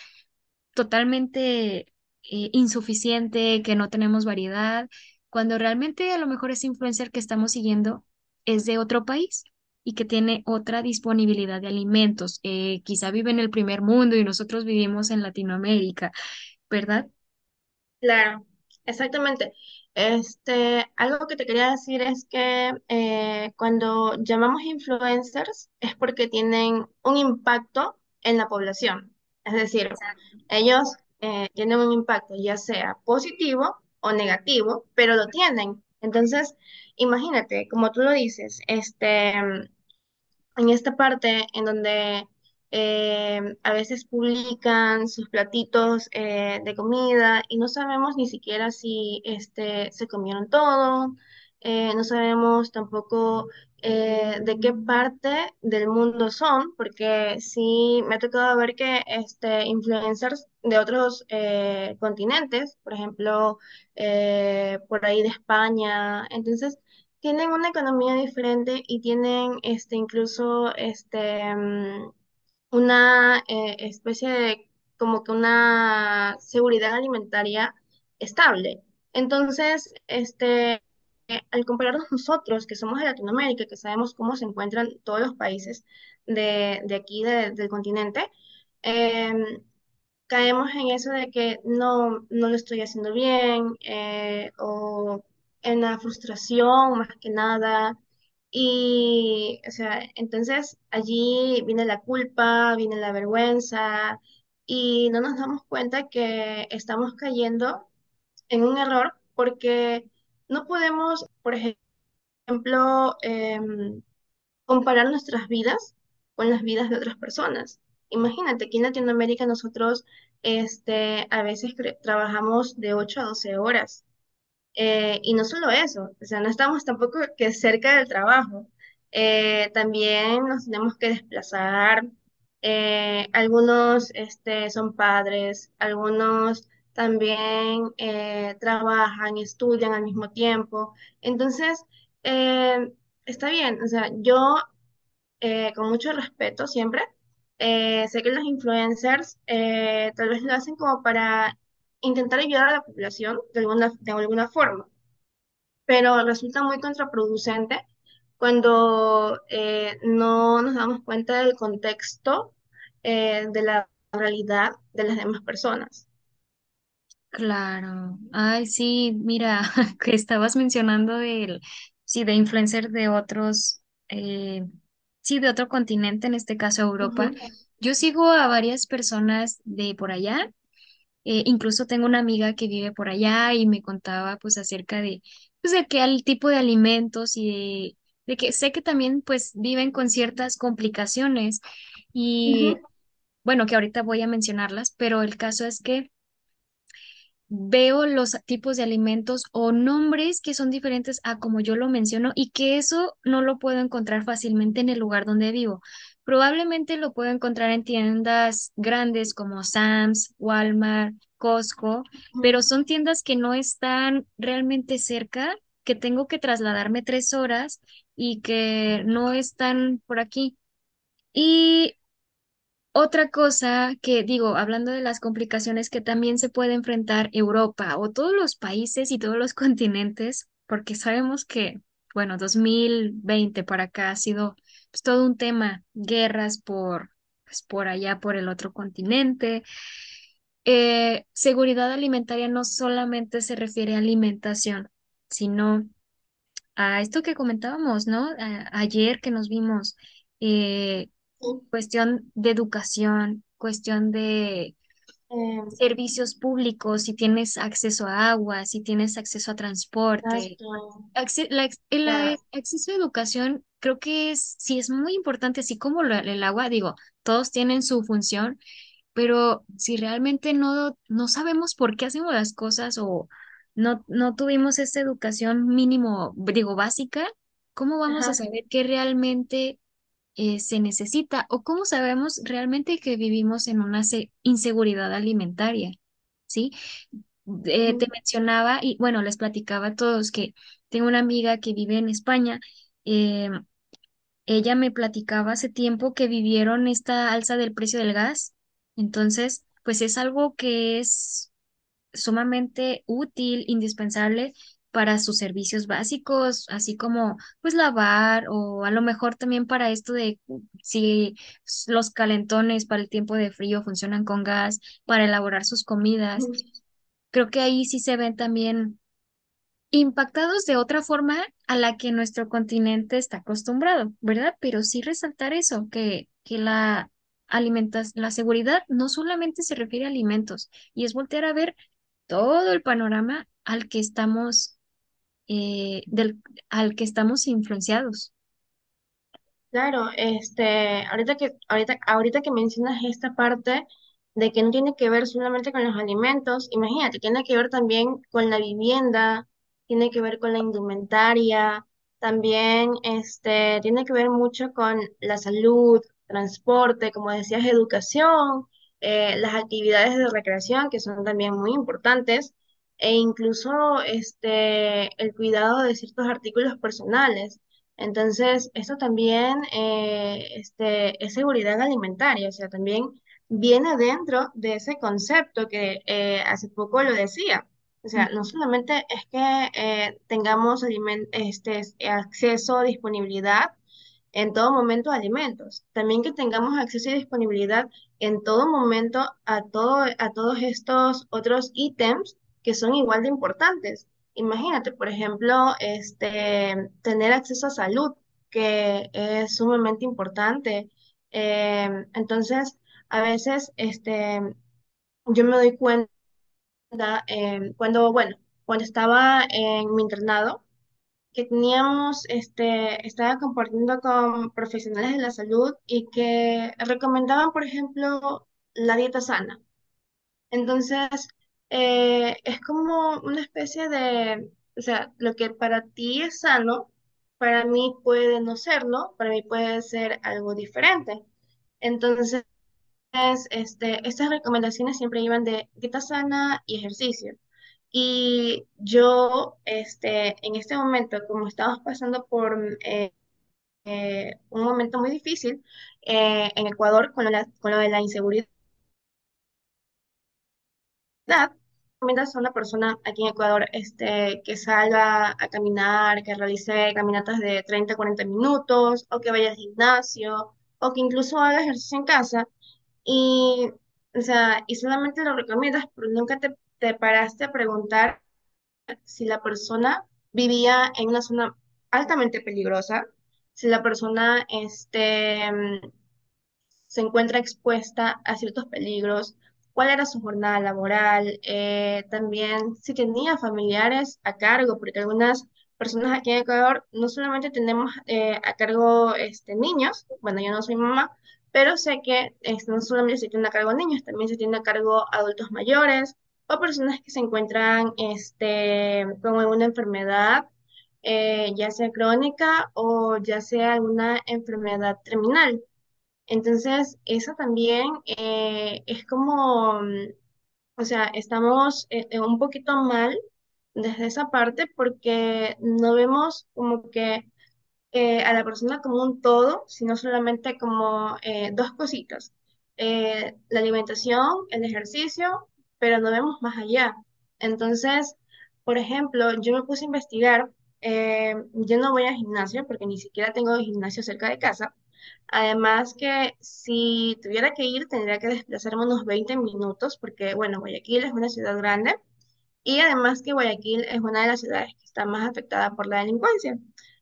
totalmente eh, insuficiente, que no tenemos variedad, cuando realmente a lo mejor ese influencer que estamos siguiendo es de otro país y que tiene otra disponibilidad de alimentos. Eh, quizá vive en el primer mundo y nosotros vivimos en Latinoamérica, ¿verdad? claro, exactamente. Este, algo que te quería decir es que eh, cuando llamamos influencers es porque tienen un impacto en la población. Es decir, ellos eh, tienen un impacto ya sea positivo o negativo, pero lo tienen. Entonces, imagínate, como tú lo dices, este, en esta parte en donde eh, a veces publican sus platitos eh, de comida y no sabemos ni siquiera si este, se comieron todo, eh, no sabemos tampoco de qué parte del mundo son, porque sí me ha tocado ver que este, influencers de otros continentes, por ejemplo, por ahí de España, entonces tienen una economía diferente y tienen este incluso este mm, una eh, especie de como que una seguridad alimentaria estable. Entonces, este eh, al compararnos nosotros, que somos de Latinoamérica, que sabemos cómo se encuentran todos los países de, de aquí, de- del continente, em, caemos en eso de que no, no lo estoy haciendo bien eh, o en la frustración más que nada. Y, o sea, entonces allí viene la culpa, viene la vergüenza y no nos damos cuenta que estamos cayendo en un error porque no podemos, por ejemplo, em, comparar nuestras vidas con las vidas de otras personas. Imagínate, aquí en Latinoamérica nosotros este, a veces trabajamos de 8 a 12 horas. Eh, y no solo eso, o sea, no estamos tampoco que cerca del trabajo. Eh, también nos tenemos que desplazar. Eh, algunos este, son padres, algunos también trabajan, estudian al mismo tiempo. Entonces, está bien, o sea, yo con mucho respeto siempre. Sé que los influencers tal vez lo hacen como para intentar ayudar a la población de alguna, de alguna forma, pero resulta muy contraproducente cuando eh, no nos damos cuenta del contexto eh, de la realidad de las demás personas. Claro. Ay, sí, mira, [laughs] que estabas mencionando del, sí, de influencer de otros, eh, sí, de otro continente, en este caso Europa. Yo sigo a varias personas de por allá, eh, incluso tengo una amiga que vive por allá y me contaba pues acerca de, pues de qué al tipo de alimentos y de, de que sé que también pues viven con ciertas complicaciones y bueno, que ahorita voy a mencionarlas, pero el caso es que veo los tipos de alimentos o nombres que son diferentes a como yo lo menciono y que eso no lo puedo encontrar fácilmente en el lugar donde vivo. Probablemente lo puedo encontrar en tiendas grandes como Sam's, Walmart, Costco, pero son tiendas que no están realmente cerca, que tengo que trasladarme tres horas y que no están por aquí. Y Otra cosa que digo, hablando de las complicaciones que también se puede enfrentar Europa o todos los países y todos los [laughs] continentes, porque sabemos que, bueno, 2020 para acá ha sido pues, todo un tema, guerras por, pues, por allá, por el otro continente. Eh, seguridad alimentaria no solamente se refiere a alimentación, sino a esto que comentábamos, ¿no? A- ayer que nos vimos. eh, cuestión de educación, cuestión de Eh, servicios públicos, si tienes acceso a agua, si tienes acceso a transporte. Acce- la el acceso a educación creo que es, sí es muy importante, así como lo- el agua, digo, todos tienen su función, pero si realmente no, no sabemos por qué hacemos las cosas o no, no tuvimos esta educación mínimo, digo, básica, ¿cómo vamos a saber qué realmente eh, se necesita o cómo sabemos realmente que vivimos en una se- inseguridad alimentaria, ¿sí? Eh, te mencionaba y bueno, les platicaba a todos que tengo una amiga que vive en España. eh, ella me platicaba hace tiempo que vivieron esta alza del precio del gas. Entonces, pues es algo que es sumamente útil, indispensable para sus servicios básicos, así como pues lavar o a lo mejor también para esto de si s- los calentones para el tiempo de frío funcionan con gas, para elaborar sus comidas. Creo que ahí sí se ven también impactados de otra forma a la que nuestro continente está acostumbrado, ¿verdad? Pero sí resaltar eso, que, que la la seguridad no solamente se refiere a alimentos, y es voltear a ver todo el panorama al que estamos, eh, del, al que estamos influenciados. Claro, este, ahorita que, ahorita, ahorita que mencionas esta parte de que no tiene que ver solamente con los alimentos, imagínate, tiene que ver también con la vivienda, tiene que ver con la indumentaria, también este, tiene que ver mucho con la salud, transporte, como decías, educación, eh, las actividades de recreación, que son también muy importantes, e incluso este, el cuidado de ciertos artículos personales. Entonces, esto también eh, este, es seguridad alimentaria, o sea, también viene dentro de ese concepto que eh, hace poco lo decía. O sea, no solamente es que eh, tengamos este, acceso, disponibilidad en todo momento a alimentos, también que tengamos acceso y disponibilidad en todo momento a, todo, a todos estos otros ítems que son igual de importantes. Imagínate, por ejemplo, este, tener acceso a salud, que es sumamente importante. Eh, entonces, a veces, este, yo me doy cuenta eh, cuando, bueno, cuando estaba en mi internado, que teníamos, este, estaba compartiendo con profesionales de la salud y que recomendaban, por ejemplo, la dieta sana. Entonces, eh, es como una especie de, o sea, lo que para ti es sano, para mí puede no serlo, para mí puede ser algo diferente. Entonces, este, estas recomendaciones siempre iban de dieta sana y ejercicio. Y yo, este, en este momento, como estamos pasando por eh, eh, un momento muy difícil eh, en Ecuador con la- con lo de la inseguridad, recomiendas a una persona aquí en Ecuador este, que salga a caminar, que realice caminatas de 30 40 minutos, o que vaya al gimnasio, o que incluso haga ejercicio en casa, y, o sea, y solamente lo recomiendas, pero nunca te, te paraste a preguntar si la persona vivía en una zona altamente peligrosa, si la persona este, se encuentra expuesta a ciertos peligros, cuál era su jornada laboral, eh, también si tenía familiares a cargo, porque algunas personas aquí en Ecuador no solamente tenemos eh, a cargo este, niños, bueno, yo no soy mamá, pero sé que este, no solamente se tiene a cargo niños, también se tiene a cargo adultos mayores o personas que se encuentran este, con alguna enfermedad, eh, ya sea crónica o ya sea alguna enfermedad terminal. Entonces, eso también eh, es como, mm, o sea, estamos eh, un poquito mal desde esa parte porque no vemos como que eh, a la persona como un todo, sino solamente como eh, dos cositas. eh, la alimentación, el ejercicio, pero no vemos más allá. Entonces, por ejemplo, yo me puse a investigar, yo no voy al gimnasio porque ni siquiera tengo gimnasio cerca de casa. Además que si tuviera que ir, tendría que desplazarme unos 20 minutos porque, bueno, Guayaquil es una ciudad grande y además que Guayaquil es una de las ciudades que está más afectada por la delincuencia.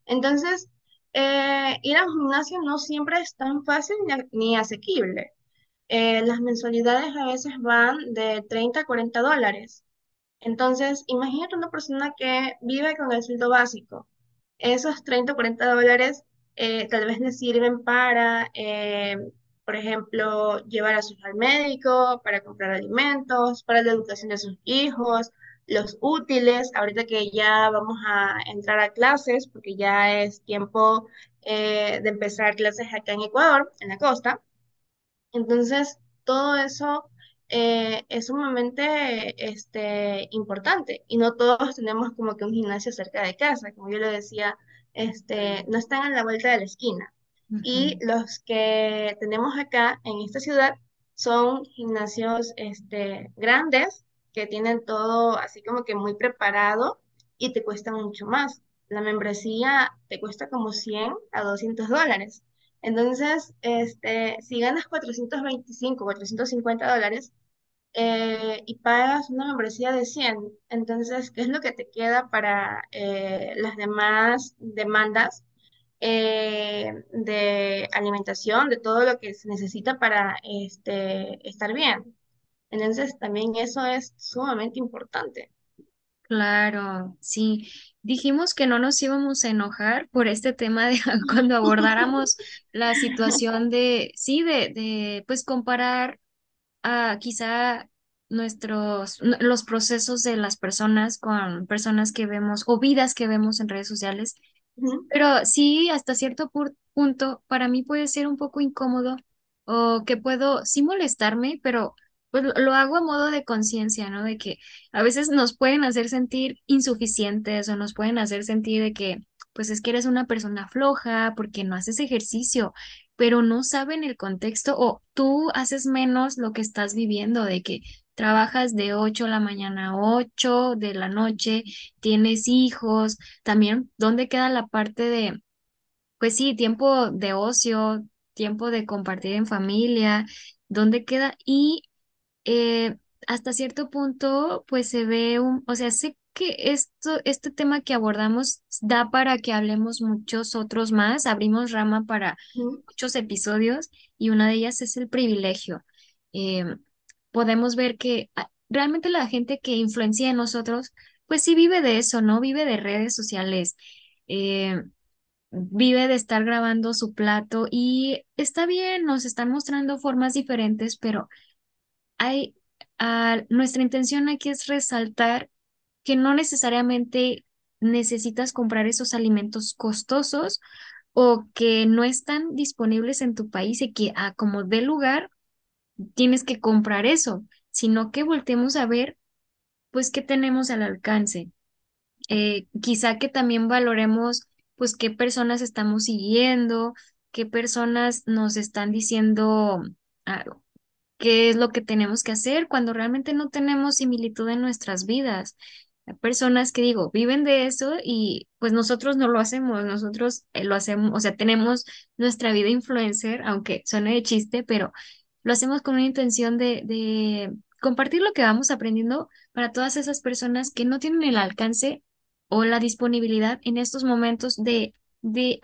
Entonces, eh, ir a un gimnasio no siempre es tan fácil ni, ni asequible. Eh, las mensualidades a veces van de 30 a 40 dólares. Entonces, imagínate una persona que vive con el sueldo básico. Esos 30 o 40 dólares eh, tal vez le sirven para, eh, por ejemplo, llevar a su hijo al médico, para comprar alimentos, para la educación de sus hijos, los útiles, ahorita que ya vamos a entrar a clases, porque ya es tiempo eh, de empezar clases acá en Ecuador, en la costa. Entonces, todo eso eh, es sumamente este, importante y no todos tenemos como que un gimnasio cerca de casa, como yo le decía, este, no están a la vuelta de la esquina. Y los que tenemos acá en esta ciudad son gimnasios este, grandes que tienen todo así como que muy preparado y te cuestan mucho más. La membresía te cuesta como 100 a 200 dólares. Entonces, este, si ganas 425, 450 dólares eh, y pagas una membresía de 100, entonces, ¿qué es lo que te queda para eh, las demás demandas eh, de alimentación, de todo lo que se necesita para este, estar bien? Entonces, también eso es sumamente importante. Claro, sí. Dijimos que no nos íbamos a enojar por este tema de [laughs] cuando abordáramos [laughs] la situación de, sí, de, de, pues comparar a quizá nuestros, los procesos de las personas con personas que vemos o vidas que vemos en redes sociales. Pero sí, hasta cierto pu- punto, para mí puede ser un poco incómodo o que puedo sí molestarme, pero pues lo hago a modo de conciencia, ¿no? De que a veces nos pueden hacer sentir insuficientes o nos pueden hacer sentir de que, pues es que eres una persona floja porque no haces ejercicio, pero no saben el contexto o tú haces menos lo que estás viviendo, de que trabajas de 8 de la mañana a 8 de la noche, tienes hijos también, ¿dónde queda la parte de, pues sí, tiempo de ocio, tiempo de compartir en familia? ¿Dónde queda? Y eh, hasta cierto punto, pues se ve un, o sea, sé que esto, este tema que abordamos da para que hablemos muchos otros más, abrimos rama para muchos episodios y una de ellas es el privilegio. Eh, podemos ver que ah, realmente la gente que influencia en nosotros, pues sí vive de eso, ¿no? Vive de redes sociales. eh, vive de estar grabando su plato y está bien, nos están mostrando formas diferentes, pero hay, ah, nuestra intención aquí es resaltar que no necesariamente necesitas comprar esos alimentos costosos o que no están disponibles en tu país y que a como dé lugar tienes que comprar eso, sino que volteemos a ver pues qué tenemos al alcance. Eh, quizá que también valoremos pues qué personas estamos siguiendo, qué personas nos están diciendo ah, qué es lo que tenemos que hacer cuando realmente no tenemos similitud en nuestras vidas. Hay personas que digo, viven de eso y pues nosotros no lo hacemos, nosotros eh, lo hacemos, o sea, tenemos nuestra vida influencer, aunque suene de chiste, pero lo hacemos con una intención de, de compartir lo que vamos aprendiendo para todas esas personas que no tienen el alcance o la disponibilidad en estos momentos de, de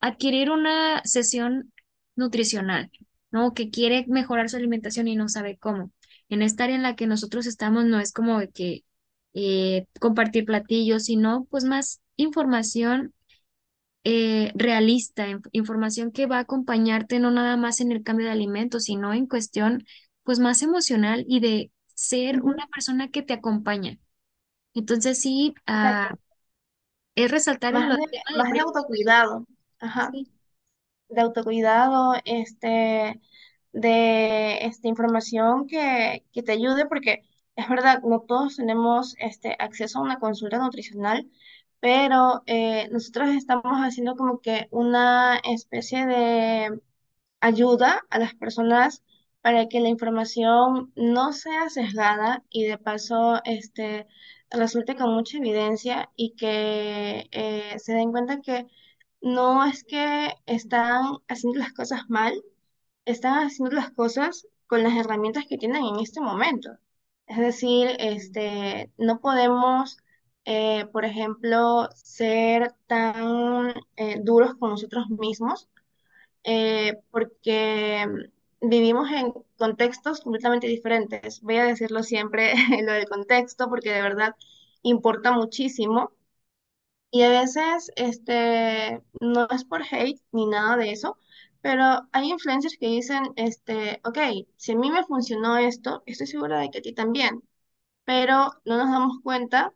adquirir una sesión nutricional. ¿No? Que quiere mejorar su alimentación y no sabe cómo. En esta área en la que nosotros estamos no es como de que eh, compartir platillos, sino pues más información eh, realista, inf- información que va a acompañarte no nada más en el cambio de alimentos, sino en cuestión pues más emocional y de ser una persona que te acompaña. Entonces sí, ah, es resaltar Más de, tema del más de privilegio. autocuidado. Ajá. Sí. De autocuidado, este, de esta información que, que te ayude, porque es verdad, no todos tenemos este, acceso a una consulta nutricional, pero eh, nosotros estamos haciendo como que una especie de ayuda a las personas para que la información no sea sesgada y de paso este, resulte con mucha evidencia y que eh, se den cuenta que no es que están haciendo las cosas mal, están haciendo las cosas con las herramientas que tienen en este momento. Es decir, este, no podemos, eh, por ejemplo, ser tan eh, duros con nosotros mismos eh, porque vivimos en contextos completamente diferentes. Voy a decirlo siempre, [laughs] lo del contexto, porque de verdad importa muchísimo. Y a veces, este, no es por hate ni nada de eso, pero hay influencers que dicen, este, ok, si a mí me funcionó esto, estoy segura de que a ti también, pero no nos damos cuenta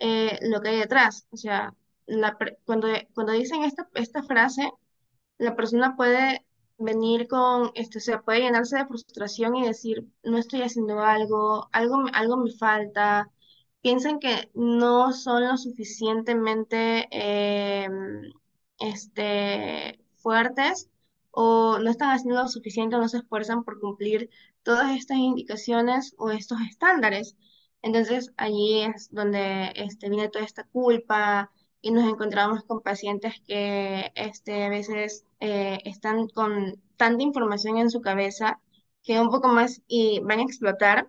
eh, lo que hay detrás. O sea, la cuando, cuando dicen esta, esta frase, la persona puede venir con, esto, o sea, puede llenarse de frustración y decir, no estoy haciendo algo, algo, algo me falta. Piensan que no son lo suficientemente eh, este, fuertes o no están haciendo lo suficiente no se esfuerzan por cumplir todas estas indicaciones o estos estándares. Entonces, allí es donde este, viene toda esta culpa, y nos encontramos con pacientes que este, a veces eh, están con tanta información en su cabeza que un poco más y van a explotar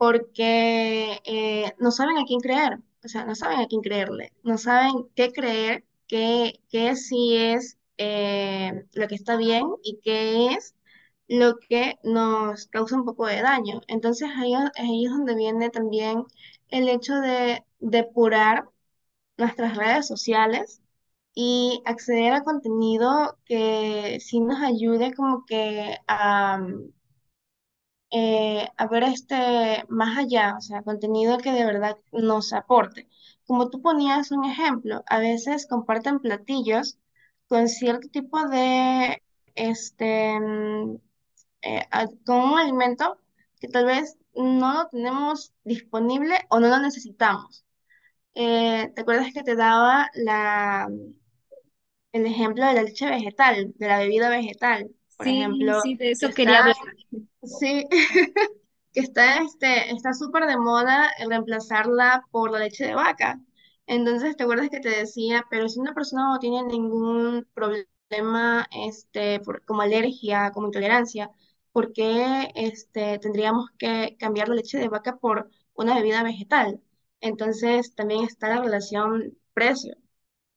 porque eh, no saben a quién creer, o sea, no saben a quién creerle, no saben qué creer, qué, qué sí es eh, lo que está bien y qué es lo que nos causa un poco de daño. Entonces ahí, ahí es donde viene también el hecho de depurar nuestras redes sociales y acceder a contenido que sí nos ayude como que a, eh, a ver este más allá, o sea, contenido que de verdad nos aporte. Como tú ponías un ejemplo, a veces comparten platillos con cierto tipo de, este, mm, eh, con un alimento que tal vez no lo tenemos disponible o no lo necesitamos. Eh, ¿te acuerdas que te daba la, el ejemplo de la leche vegetal, de la bebida vegetal? Por Sí, ejemplo, sí, de que eso quería está, hablar. Sí, [laughs] que está, este, está súper de moda el reemplazarla por la leche de vaca. Entonces, ¿te acuerdas que te decía, pero si una persona no tiene ningún problema, este, por- como alergia, como intolerancia, ¿por qué, este, tendríamos que cambiar la leche de vaca por una bebida vegetal? Entonces, también está la relación precio, o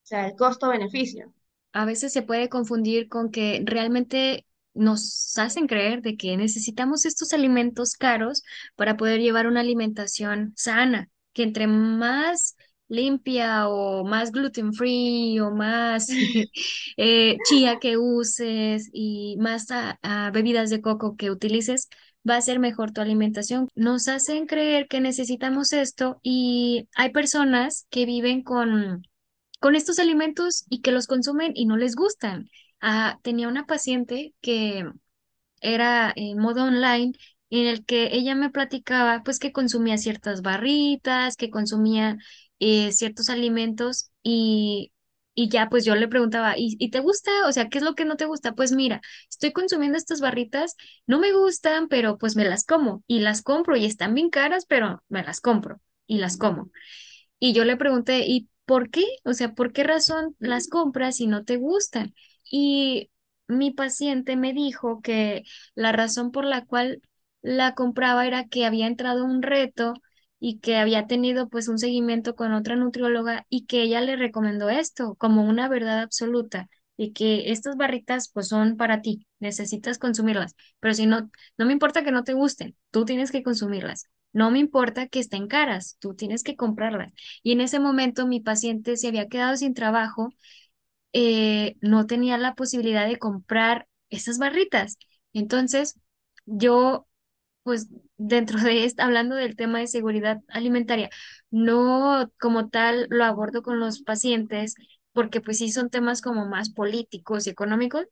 sea, el costo-beneficio. a veces se puede confundir con que realmente nos hacen creer de que necesitamos estos alimentos caros para poder llevar una alimentación sana, que entre más limpia o más gluten free o más [laughs] [laughs] eh, chía que uses y más ah, ah, bebidas de coco que utilices, va a ser mejor tu alimentación. Nos hacen creer que necesitamos esto y hay personas que viven con con estos alimentos y que los consumen y no les gustan. Ah, tenía una paciente que era en modo online en el que ella me platicaba pues que consumía ciertas barritas, que consumía eh, ciertos alimentos y, y ya pues yo le preguntaba, ¿Y, ¿y te gusta? O sea, ¿qué es lo que no te gusta? Pues mira, estoy consumiendo estas barritas, no me gustan, pero pues me las como y las compro y están bien caras, pero me las compro y las como. Y yo le pregunté, ¿y por qué? O sea, ¿por qué razón las compras si no te gustan? Y mi paciente me dijo que la razón por la cual la compraba era que había entrado un reto y que había tenido pues un seguimiento con otra nutrióloga y que ella le recomendó esto como una verdad absoluta y que estas barritas pues son para ti, necesitas consumirlas, pero si no, no me importa que no te gusten, tú tienes que consumirlas. No me importa que estén caras, tú tienes que comprarlas. Y en ese momento mi paciente se había quedado sin trabajo, eh, no tenía la posibilidad de comprar esas barritas. Entonces, yo, pues, dentro de esto, hablando del tema de seguridad alimentaria, no como tal lo abordo con los pacientes, porque pues sí son temas como más políticos y económicos,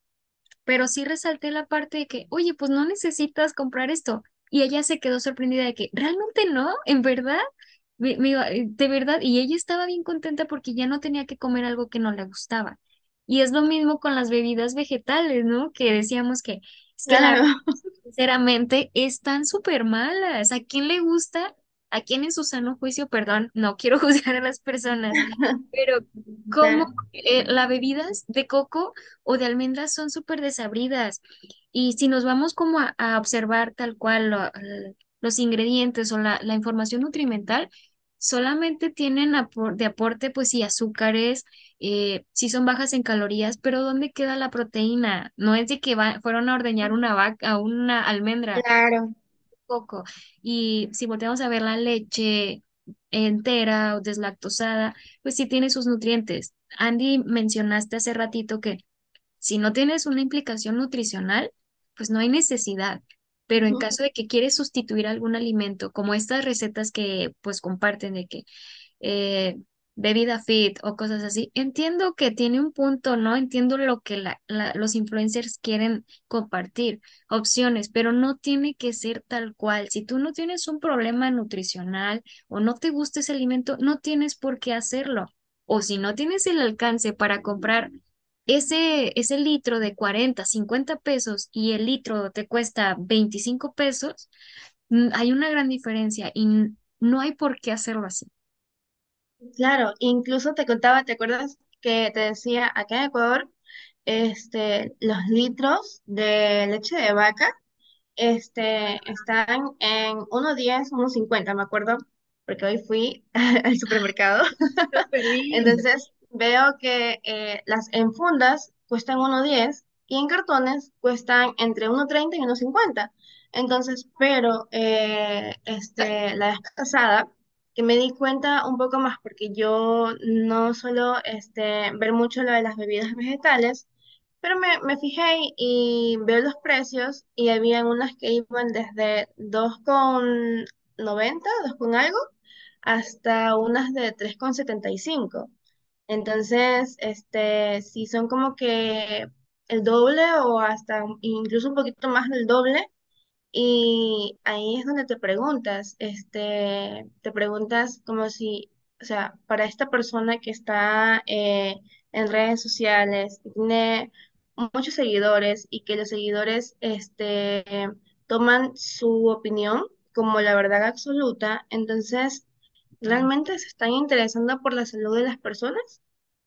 pero sí resalté la parte de que, oye, pues no necesitas comprar esto. Y ella se quedó sorprendida de que, realmente no, en verdad, eh, de verdad, y ella estaba bien contenta porque ya no tenía que comer algo que no le gustaba. Y es lo mismo con las bebidas vegetales, ¿no? Que decíamos que Es que la Claro, Sinceramente, están súper malas. ¿A quién le gusta? ¿A quién en su sano juicio? Perdón, no quiero [laughs] juzgar a las personas, pero como claro, las bebidas de coco o de almendras son súper desabridas. Y si nos vamos como a, a observar tal cual lo- los ingredientes o la, la información nutrimental, solamente tienen de aporte, pues sí, azúcares, eh, sí son bajas en calorías, pero ¿dónde queda la proteína? No es de que va- fueron a ordeñar una vaca, una almendra, claro, poco. Y si volteamos a ver la leche entera o deslactosada, pues sí tiene sus nutrientes. Andy, mencionaste hace ratito que si no tienes una implicación nutricional, pues no hay necesidad. Pero en caso de que quieres sustituir algún alimento, como estas recetas que pues comparten de que eh, bebida fit o cosas así. Entiendo que tiene un punto, ¿no? Entiendo lo que la- los influencers quieren compartir, opciones, pero no tiene que ser tal cual. Si tú no tienes un problema nutricional o no te gusta ese alimento, no tienes por qué hacerlo. O si no tienes el alcance para comprar ese, ese litro de 40 50 pesos y el litro te cuesta 25 pesos, mm, hay una gran diferencia y no hay por qué hacerlo así. Claro. Incluso te contaba, ¿te acuerdas que te decía acá en Ecuador, este, los litros de leche de vaca? Este, están en uno diez uno cincuenta me acuerdo, porque hoy fui [laughs] al supermercado. Súper. [laughs] Entonces veo que eh, las en fundas cuestan uno diez y en cartones cuestan entre uno treinta y uno cincuenta Entonces, pero eh, este, la vez pasada que me di cuenta un poco más, porque yo no suelo este, ver mucho lo de las bebidas vegetales, pero me, me fijé y veo los precios y habían unas que iban desde dos con noventa dos con algo, hasta unas de tres con setenta y cinco. Entonces, este, si son como que el doble o hasta incluso un poquito más del doble, y ahí es donde te preguntas, este, te preguntas como si, o sea, para esta persona que está eh, en redes sociales, tiene muchos seguidores y que los seguidores, este, toman su opinión como la verdad absoluta, entonces, ¿realmente se están interesando por la salud de las personas?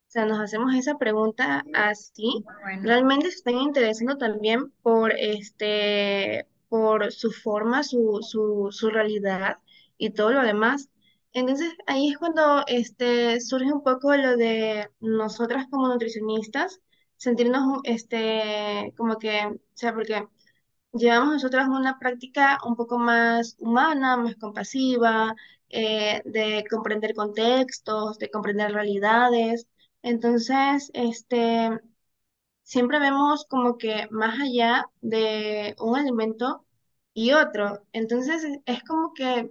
O sea, nos hacemos esa pregunta así. Bueno, ¿Realmente se están interesando también por este, por su forma, su, su, su realidad y todo lo demás? Entonces, ahí es cuando este, surge un poco lo de nosotras como nutricionistas, sentirnos este, como que, o sea, porque llevamos nosotras una práctica un poco más humana, más compasiva, eh, de comprender contextos, de comprender realidades. Entonces, este, siempre vemos como que más allá de un alimento y otro. Entonces, es como que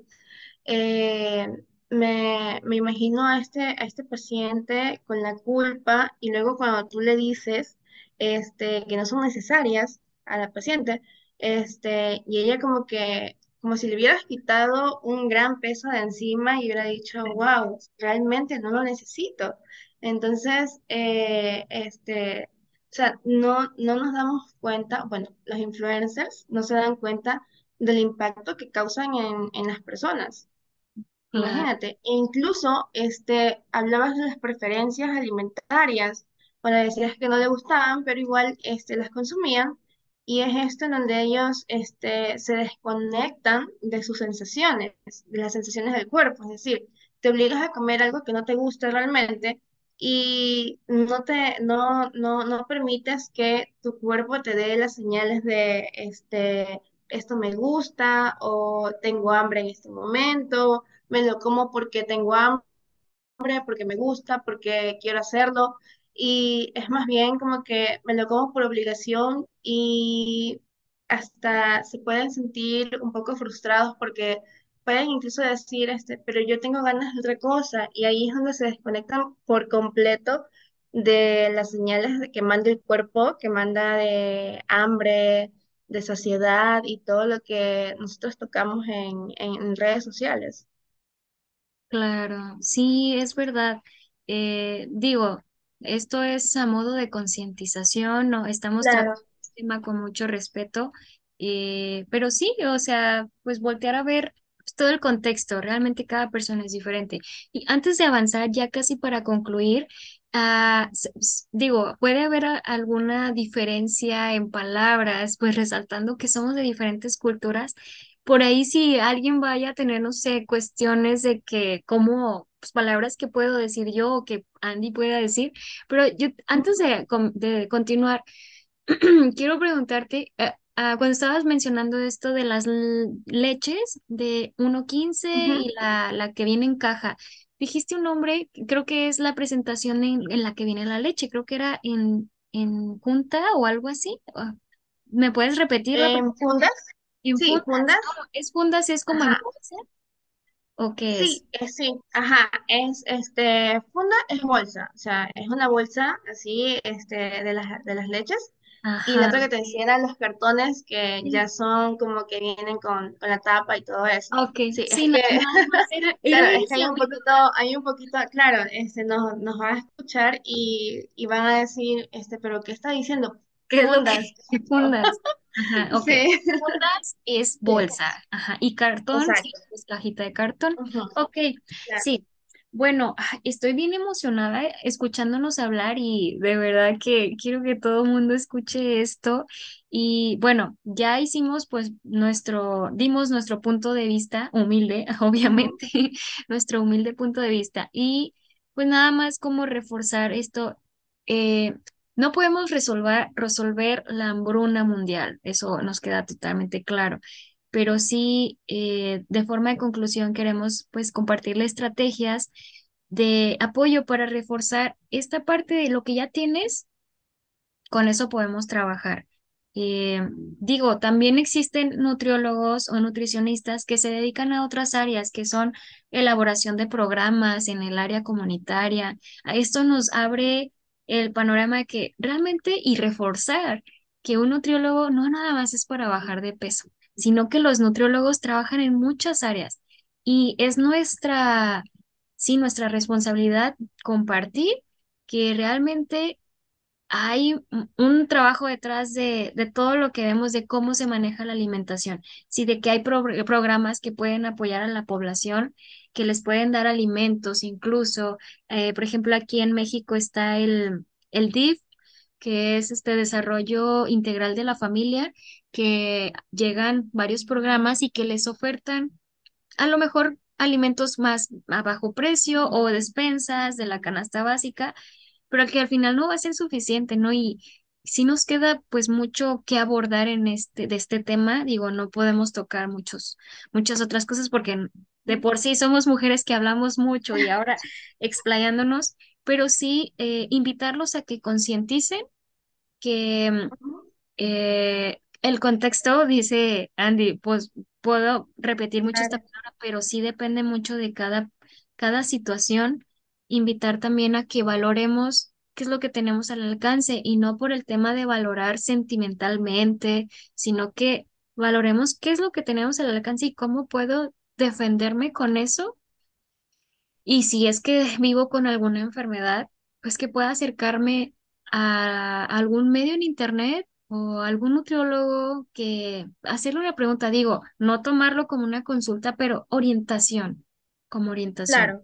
eh, me, me imagino a este, a este paciente con la culpa y luego cuando tú le dices este, que no son necesarias a la paciente, este, y ella como que, como si le hubieras quitado un gran peso de encima y hubiera dicho, wow, realmente no lo necesito. Entonces, eh, este, o sea, no, no nos damos cuenta, bueno, los influencers no se dan cuenta del impacto que causan en, en las personas. claro, Imagínate, e incluso este, hablabas de las preferencias alimentarias, bueno, decías que no le gustaban, pero igual este, las consumían, y es esto en donde ellos este, se desconectan de sus sensaciones, de las sensaciones del cuerpo, es decir, te obligas a comer algo que no te gusta realmente y no te, no, no, no permites que tu cuerpo te dé las señales de este, esto me gusta o tengo hambre en este momento me lo como porque tengo hambre, porque me gusta, porque quiero hacerlo. Y es más bien como que me lo como por obligación y hasta se pueden sentir un poco frustrados porque pueden incluso decir, este, pero yo tengo ganas de otra cosa. Y ahí es donde se desconectan por completo de las señales que manda el cuerpo, que manda de hambre, de saciedad y todo lo que nosotros tocamos en, en redes sociales. claro. Sí, es verdad. Eh, digo, esto es a modo de concientización, no estamos Claro, tema con mucho respeto, eh, pero sí, o sea, pues voltear a ver pues, todo el contexto, realmente cada persona es diferente. Y antes de avanzar, ya casi para concluir, ah, digo, puede haber alguna diferencia en palabras, pues resaltando que somos de diferentes culturas. Por ahí si alguien vaya a tener, no sé, cuestiones de que, como, pues, palabras que puedo decir yo o que Andy pueda decir, pero yo, antes de, de continuar, [clears throat] quiero preguntarte, eh, ah, cuando estabas mencionando esto de las leches de uno quince Ujú. y la, la que viene en caja, dijiste un nombre, creo que es la presentación en, en la que viene la leche, creo que era en, en junta o algo así. Ah, ¿Me puedes repetir la ¿En fundas? En Sí, fundas. ¿Es fundas? ¿Es como en bolsa? ¿O qué es? Sí, eh, sí, ajá, es este, funda es bolsa, o sea, es una bolsa así, este, de las, de las leches. Y la otra que te decía eran los cartones que ya son como que vienen con, con la tapa y todo eso. Ok, Sí, que, [laughs] claro, es que hay un poquito, hay un poquito, claro, este, nos, nos van a escuchar y, y van a decir, este, pero ¿qué está diciendo? ¿Qué es lo que Fundas. [laughs] Ajá. Sí, Fundas es bolsa, ajá. Y cartón, sí, es cajita de cartón. Ujú, Ok, claro. sí. Bueno, estoy bien emocionada eh, escuchándonos hablar y de verdad que quiero que todo el mundo escuche esto. Y bueno, ya hicimos pues nuestro, dimos nuestro punto de vista humilde, [laughs] obviamente, nuestro humilde punto de vista. Y pues nada más como reforzar esto. eh, no podemos resolver, resolver la hambruna mundial, eso nos queda totalmente claro, pero sí, eh, de forma de conclusión, queremos pues compartirle estrategias de apoyo para reforzar esta parte de lo que ya tienes con eso podemos trabajar. Eh, digo, también existen nutriólogos o nutricionistas que se dedican a otras áreas, que son elaboración de programas en el área comunitaria. Esto nos abre el panorama de que realmente y reforzar que un nutriólogo no nada más es para bajar de peso, sino que los nutriólogos trabajan en muchas áreas y es nuestra, sí, nuestra responsabilidad compartir que realmente hay un trabajo detrás de, de todo lo que vemos de cómo se maneja la alimentación. Sí, de que hay pro- programas que pueden apoyar a la población, que les pueden dar alimentos, incluso, eh, por ejemplo, aquí en México está el, el DIF, que es este desarrollo integral de la familia, que llegan varios programas y que les ofertan a lo mejor alimentos más a bajo precio o despensas de la canasta básica pero que al final no va a ser suficiente, ¿no? Y si nos queda pues mucho que abordar en este, de este tema, digo, no podemos tocar muchos, muchas otras cosas porque de por sí somos mujeres que hablamos mucho y ahora [laughs] explayándonos, pero sí eh, invitarlos a que concienticen que eh, el contexto, dice Andy, pues puedo repetir mucho esta palabra, pero sí depende mucho de cada, cada situación. Invitar también a que valoremos qué es lo que tenemos al alcance y no por el tema de valorar sentimentalmente, sino que valoremos qué es lo que tenemos al alcance y cómo puedo defenderme con eso y si es que [laughs] vivo con alguna enfermedad, pues que pueda acercarme a algún medio en internet o algún nutriólogo que hacerle una pregunta, digo, no tomarlo como una consulta, pero orientación, como orientación. claro.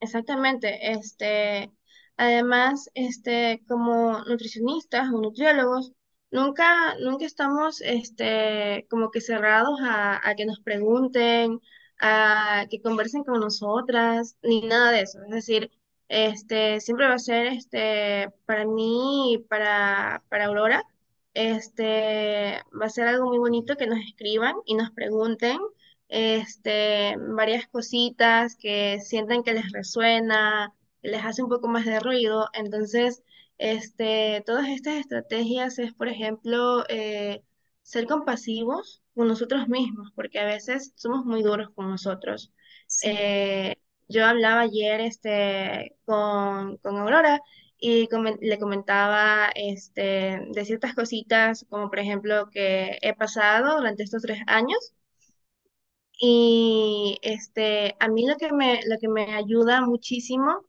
Exactamente, este, además, este, como nutricionistas o nutriólogos, nunca, nunca estamos, este, como que cerrados a, que nos pregunten, a que conversen con nosotras, ni nada de eso. Es decir, este, siempre va a ser, este, para mí y para, para Aurora, este, va a ser algo muy bonito que nos escriban y nos pregunten este, varias cositas que sienten que les resuena, que les hace un poco más de ruido. Entonces, este, todas estas estrategias es, por ejemplo, eh, ser compasivos con nosotros mismos, porque a veces somos muy duros con nosotros. Sí, Eh, yo hablaba ayer este, con, con Aurora y comen- le comentaba este, de ciertas cositas, como por ejemplo que he pasado durante estos tres años y este, a mí lo que me, lo que me ayuda muchísimo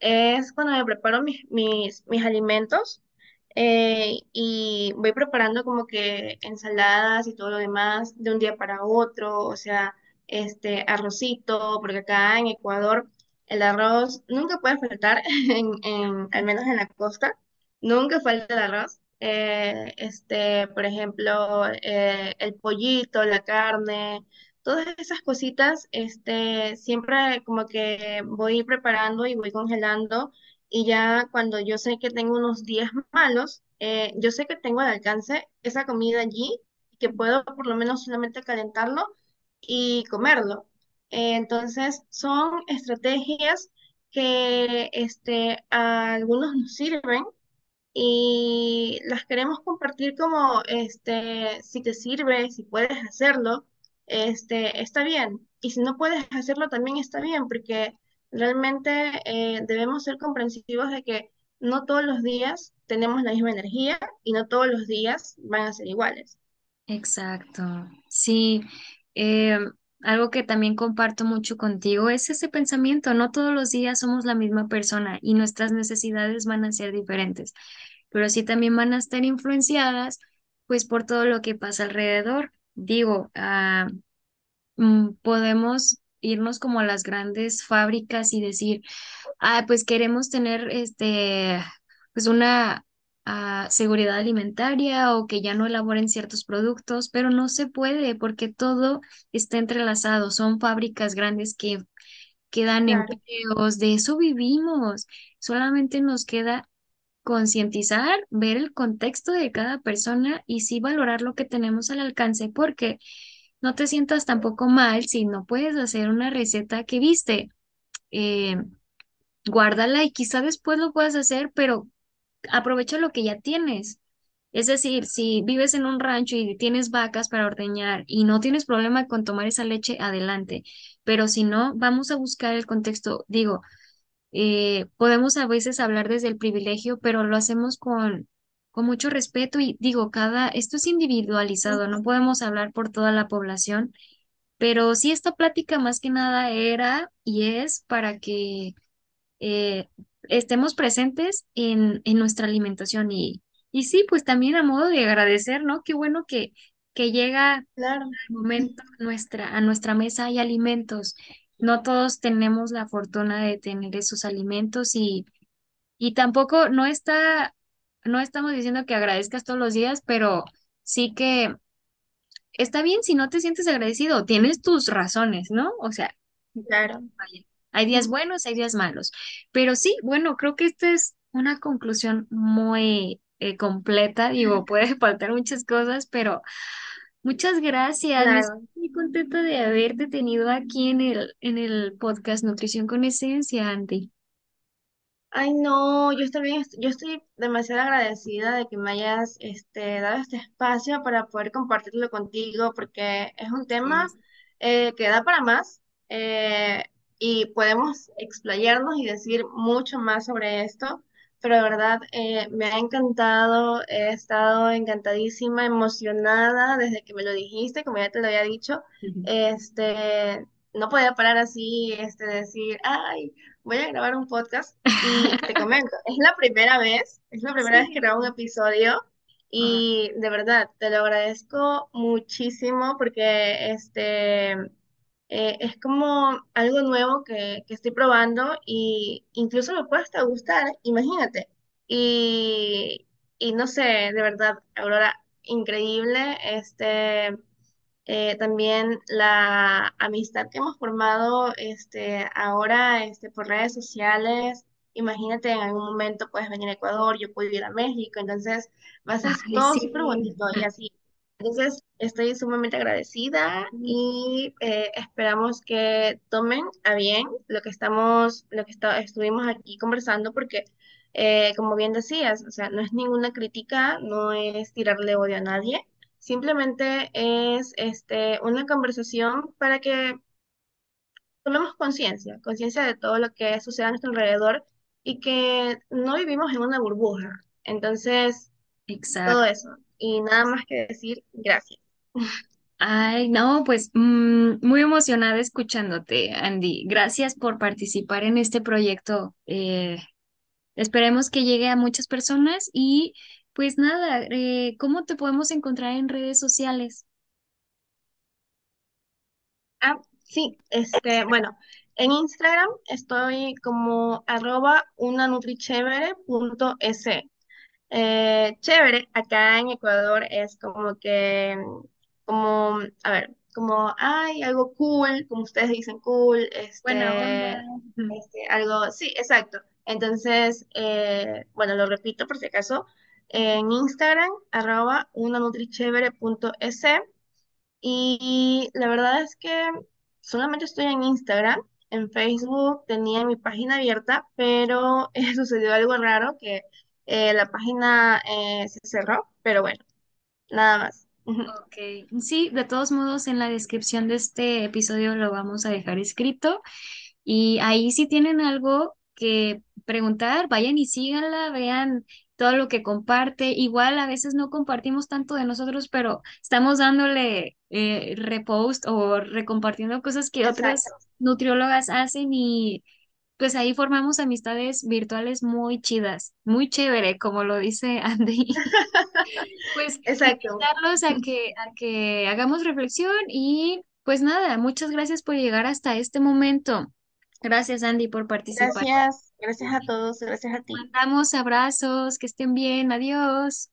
es cuando me preparo mis, mis, mis alimentos. eh, y voy preparando como que ensaladas y todo lo demás de un día para otro, o sea, este arrocito, porque acá en Ecuador el arroz nunca puede faltar, [laughs] en, en- al menos en la costa, nunca falta el arroz. Eh, este, por ejemplo, eh, el pollito, la carne, todas esas cositas, este, siempre como que voy preparando y voy congelando y ya cuando yo sé que tengo unos días malos, eh, yo sé que tengo al alcance esa comida allí, que puedo por lo menos solamente calentarlo y comerlo. Eh, entonces, son estrategias que este, a algunos nos sirven y las queremos compartir como, este, si te sirve, si puedes hacerlo, este, está bien. Y si no puedes hacerlo, también está bien, porque realmente eh, debemos ser comprensivos de que no todos los días tenemos la misma energía y no todos los días van a ser iguales. Exacto. Sí, eh, algo que también comparto mucho contigo es ese pensamiento. No todos los días somos la misma persona y nuestras necesidades van a ser diferentes, pero sí también van a estar influenciadas pues por todo lo que pasa alrededor. Digo, ah, mm, podemos irnos como a las grandes fábricas y decir, ah, pues queremos tener este, pues una seguridad alimentaria o que ya no elaboren ciertos productos, pero no se puede porque todo está entrelazado. Son fábricas grandes que, que dan Claro, empleos, de eso vivimos. Solamente nos queda concientizar, ver el contexto de cada persona y sí valorar lo que tenemos al alcance, porque no te sientas tampoco mal si no puedes hacer una receta que viste. eh, guárdala y quizá después lo puedas hacer, pero aprovecha lo que ya tienes. Es decir, si vives en un rancho y tienes vacas para ordeñar y no tienes problema con tomar esa leche, adelante. Pero si no, vamos a buscar el contexto. Digo, eh, podemos a veces hablar desde el privilegio, pero lo hacemos con, con mucho respeto y digo, cada, esto es individualizado, no podemos hablar por toda la población, pero sí esta plática más que nada era y es para que eh, estemos presentes en, en nuestra alimentación y, y sí, pues también a modo de agradecer, ¿no? Qué bueno que, que llega claro, momento nuestra, a nuestra mesa hay alimentos. No todos tenemos la fortuna de tener esos alimentos y, y tampoco no está, no estamos diciendo que agradezcas todos los días, pero sí que está bien si no te sientes agradecido, tienes tus razones, ¿no? O sea, claro. Vale. Hay días buenos, hay días malos. Pero sí, bueno, creo que esta es una conclusión muy eh, completa. Digo, puede [laughs] faltar muchas cosas, pero muchas gracias. Claro. muy contenta de haberte tenido aquí en el, en el podcast Nutrición con Esencia, Andy. Ay, no, yo estoy bien, yo estoy demasiado agradecida de que me hayas este, dado este espacio para poder compartirlo contigo, porque es un tema Sí. eh, que da para más eh, y podemos explayarnos y decir mucho más sobre esto, pero de verdad eh, me ha encantado, he estado encantadísima, emocionada desde que me lo dijiste, como ya te lo había dicho, este, no podía parar así, este, decir, ay voy a grabar un podcast y te [laughs] comento, es la primera vez, es la primera vez que grabo un Sí. episodio y de verdad te lo agradezco muchísimo porque este eh, es como algo nuevo que, que estoy probando y incluso me puede hasta gustar, imagínate. Y, y no sé, de verdad, Aurora, increíble. Este, eh, también la amistad que hemos formado este, ahora este, por redes sociales. Imagínate, en algún momento puedes venir a Ecuador, yo puedo ir a México, entonces va a ser Ay, todo sí. súper bonito y así. Entonces, estoy sumamente agradecida y eh, esperamos que tomen a bien lo que estamos, lo que está- estuvimos aquí conversando, porque eh, como bien decías, o sea, no es ninguna crítica, no es tirarle odio a nadie Simplemente es este, una conversación para que tomemos conciencia, conciencia de todo lo que sucede a nuestro alrededor y que no vivimos en una burbuja. Entonces, todo eso. Y nada más que decir, gracias. Ay, no, pues mm, muy emocionada escuchándote, Andy. Gracias por participar en este proyecto. eh, Esperemos que llegue a muchas personas y pues nada, eh, ¿cómo te podemos encontrar en redes sociales? Ah, sí, este, bueno, en Instagram estoy como arroba unanutrichévere.es. Eh, chévere, acá en Ecuador es como que, como, a ver, como, ay, algo cool, como ustedes dicen cool, este. Ujú. este, algo, sí, exacto. Entonces, eh, bueno, lo repito por si acaso, en Instagram, arroba unanutrichévere.es. Y la verdad es que solamente estoy en Instagram. En Facebook tenía mi página abierta, pero eh, [laughs] sucedió algo raro que eh, la página eh, se cerró, pero bueno, nada más. Ok, sí, de todos modos en la descripción de este episodio lo vamos a dejar escrito y ahí si tienen algo que preguntar, vayan y síganla, vean todo lo que comparte. Igual a veces no compartimos tanto de nosotros, pero estamos dándole eh, repost o recompartiendo cosas que otras nutriólogas hacen y pues ahí formamos amistades virtuales muy chidas, muy chévere, como lo dice [laughs] Andy. Pues [laughs] exacto. invitarlos a que, a que hagamos reflexión y pues nada, muchas gracias por llegar hasta este momento. Gracias, Andy, por participar. Gracias, gracias a todos, gracias a ti. Mandamos abrazos, que estén bien, adiós.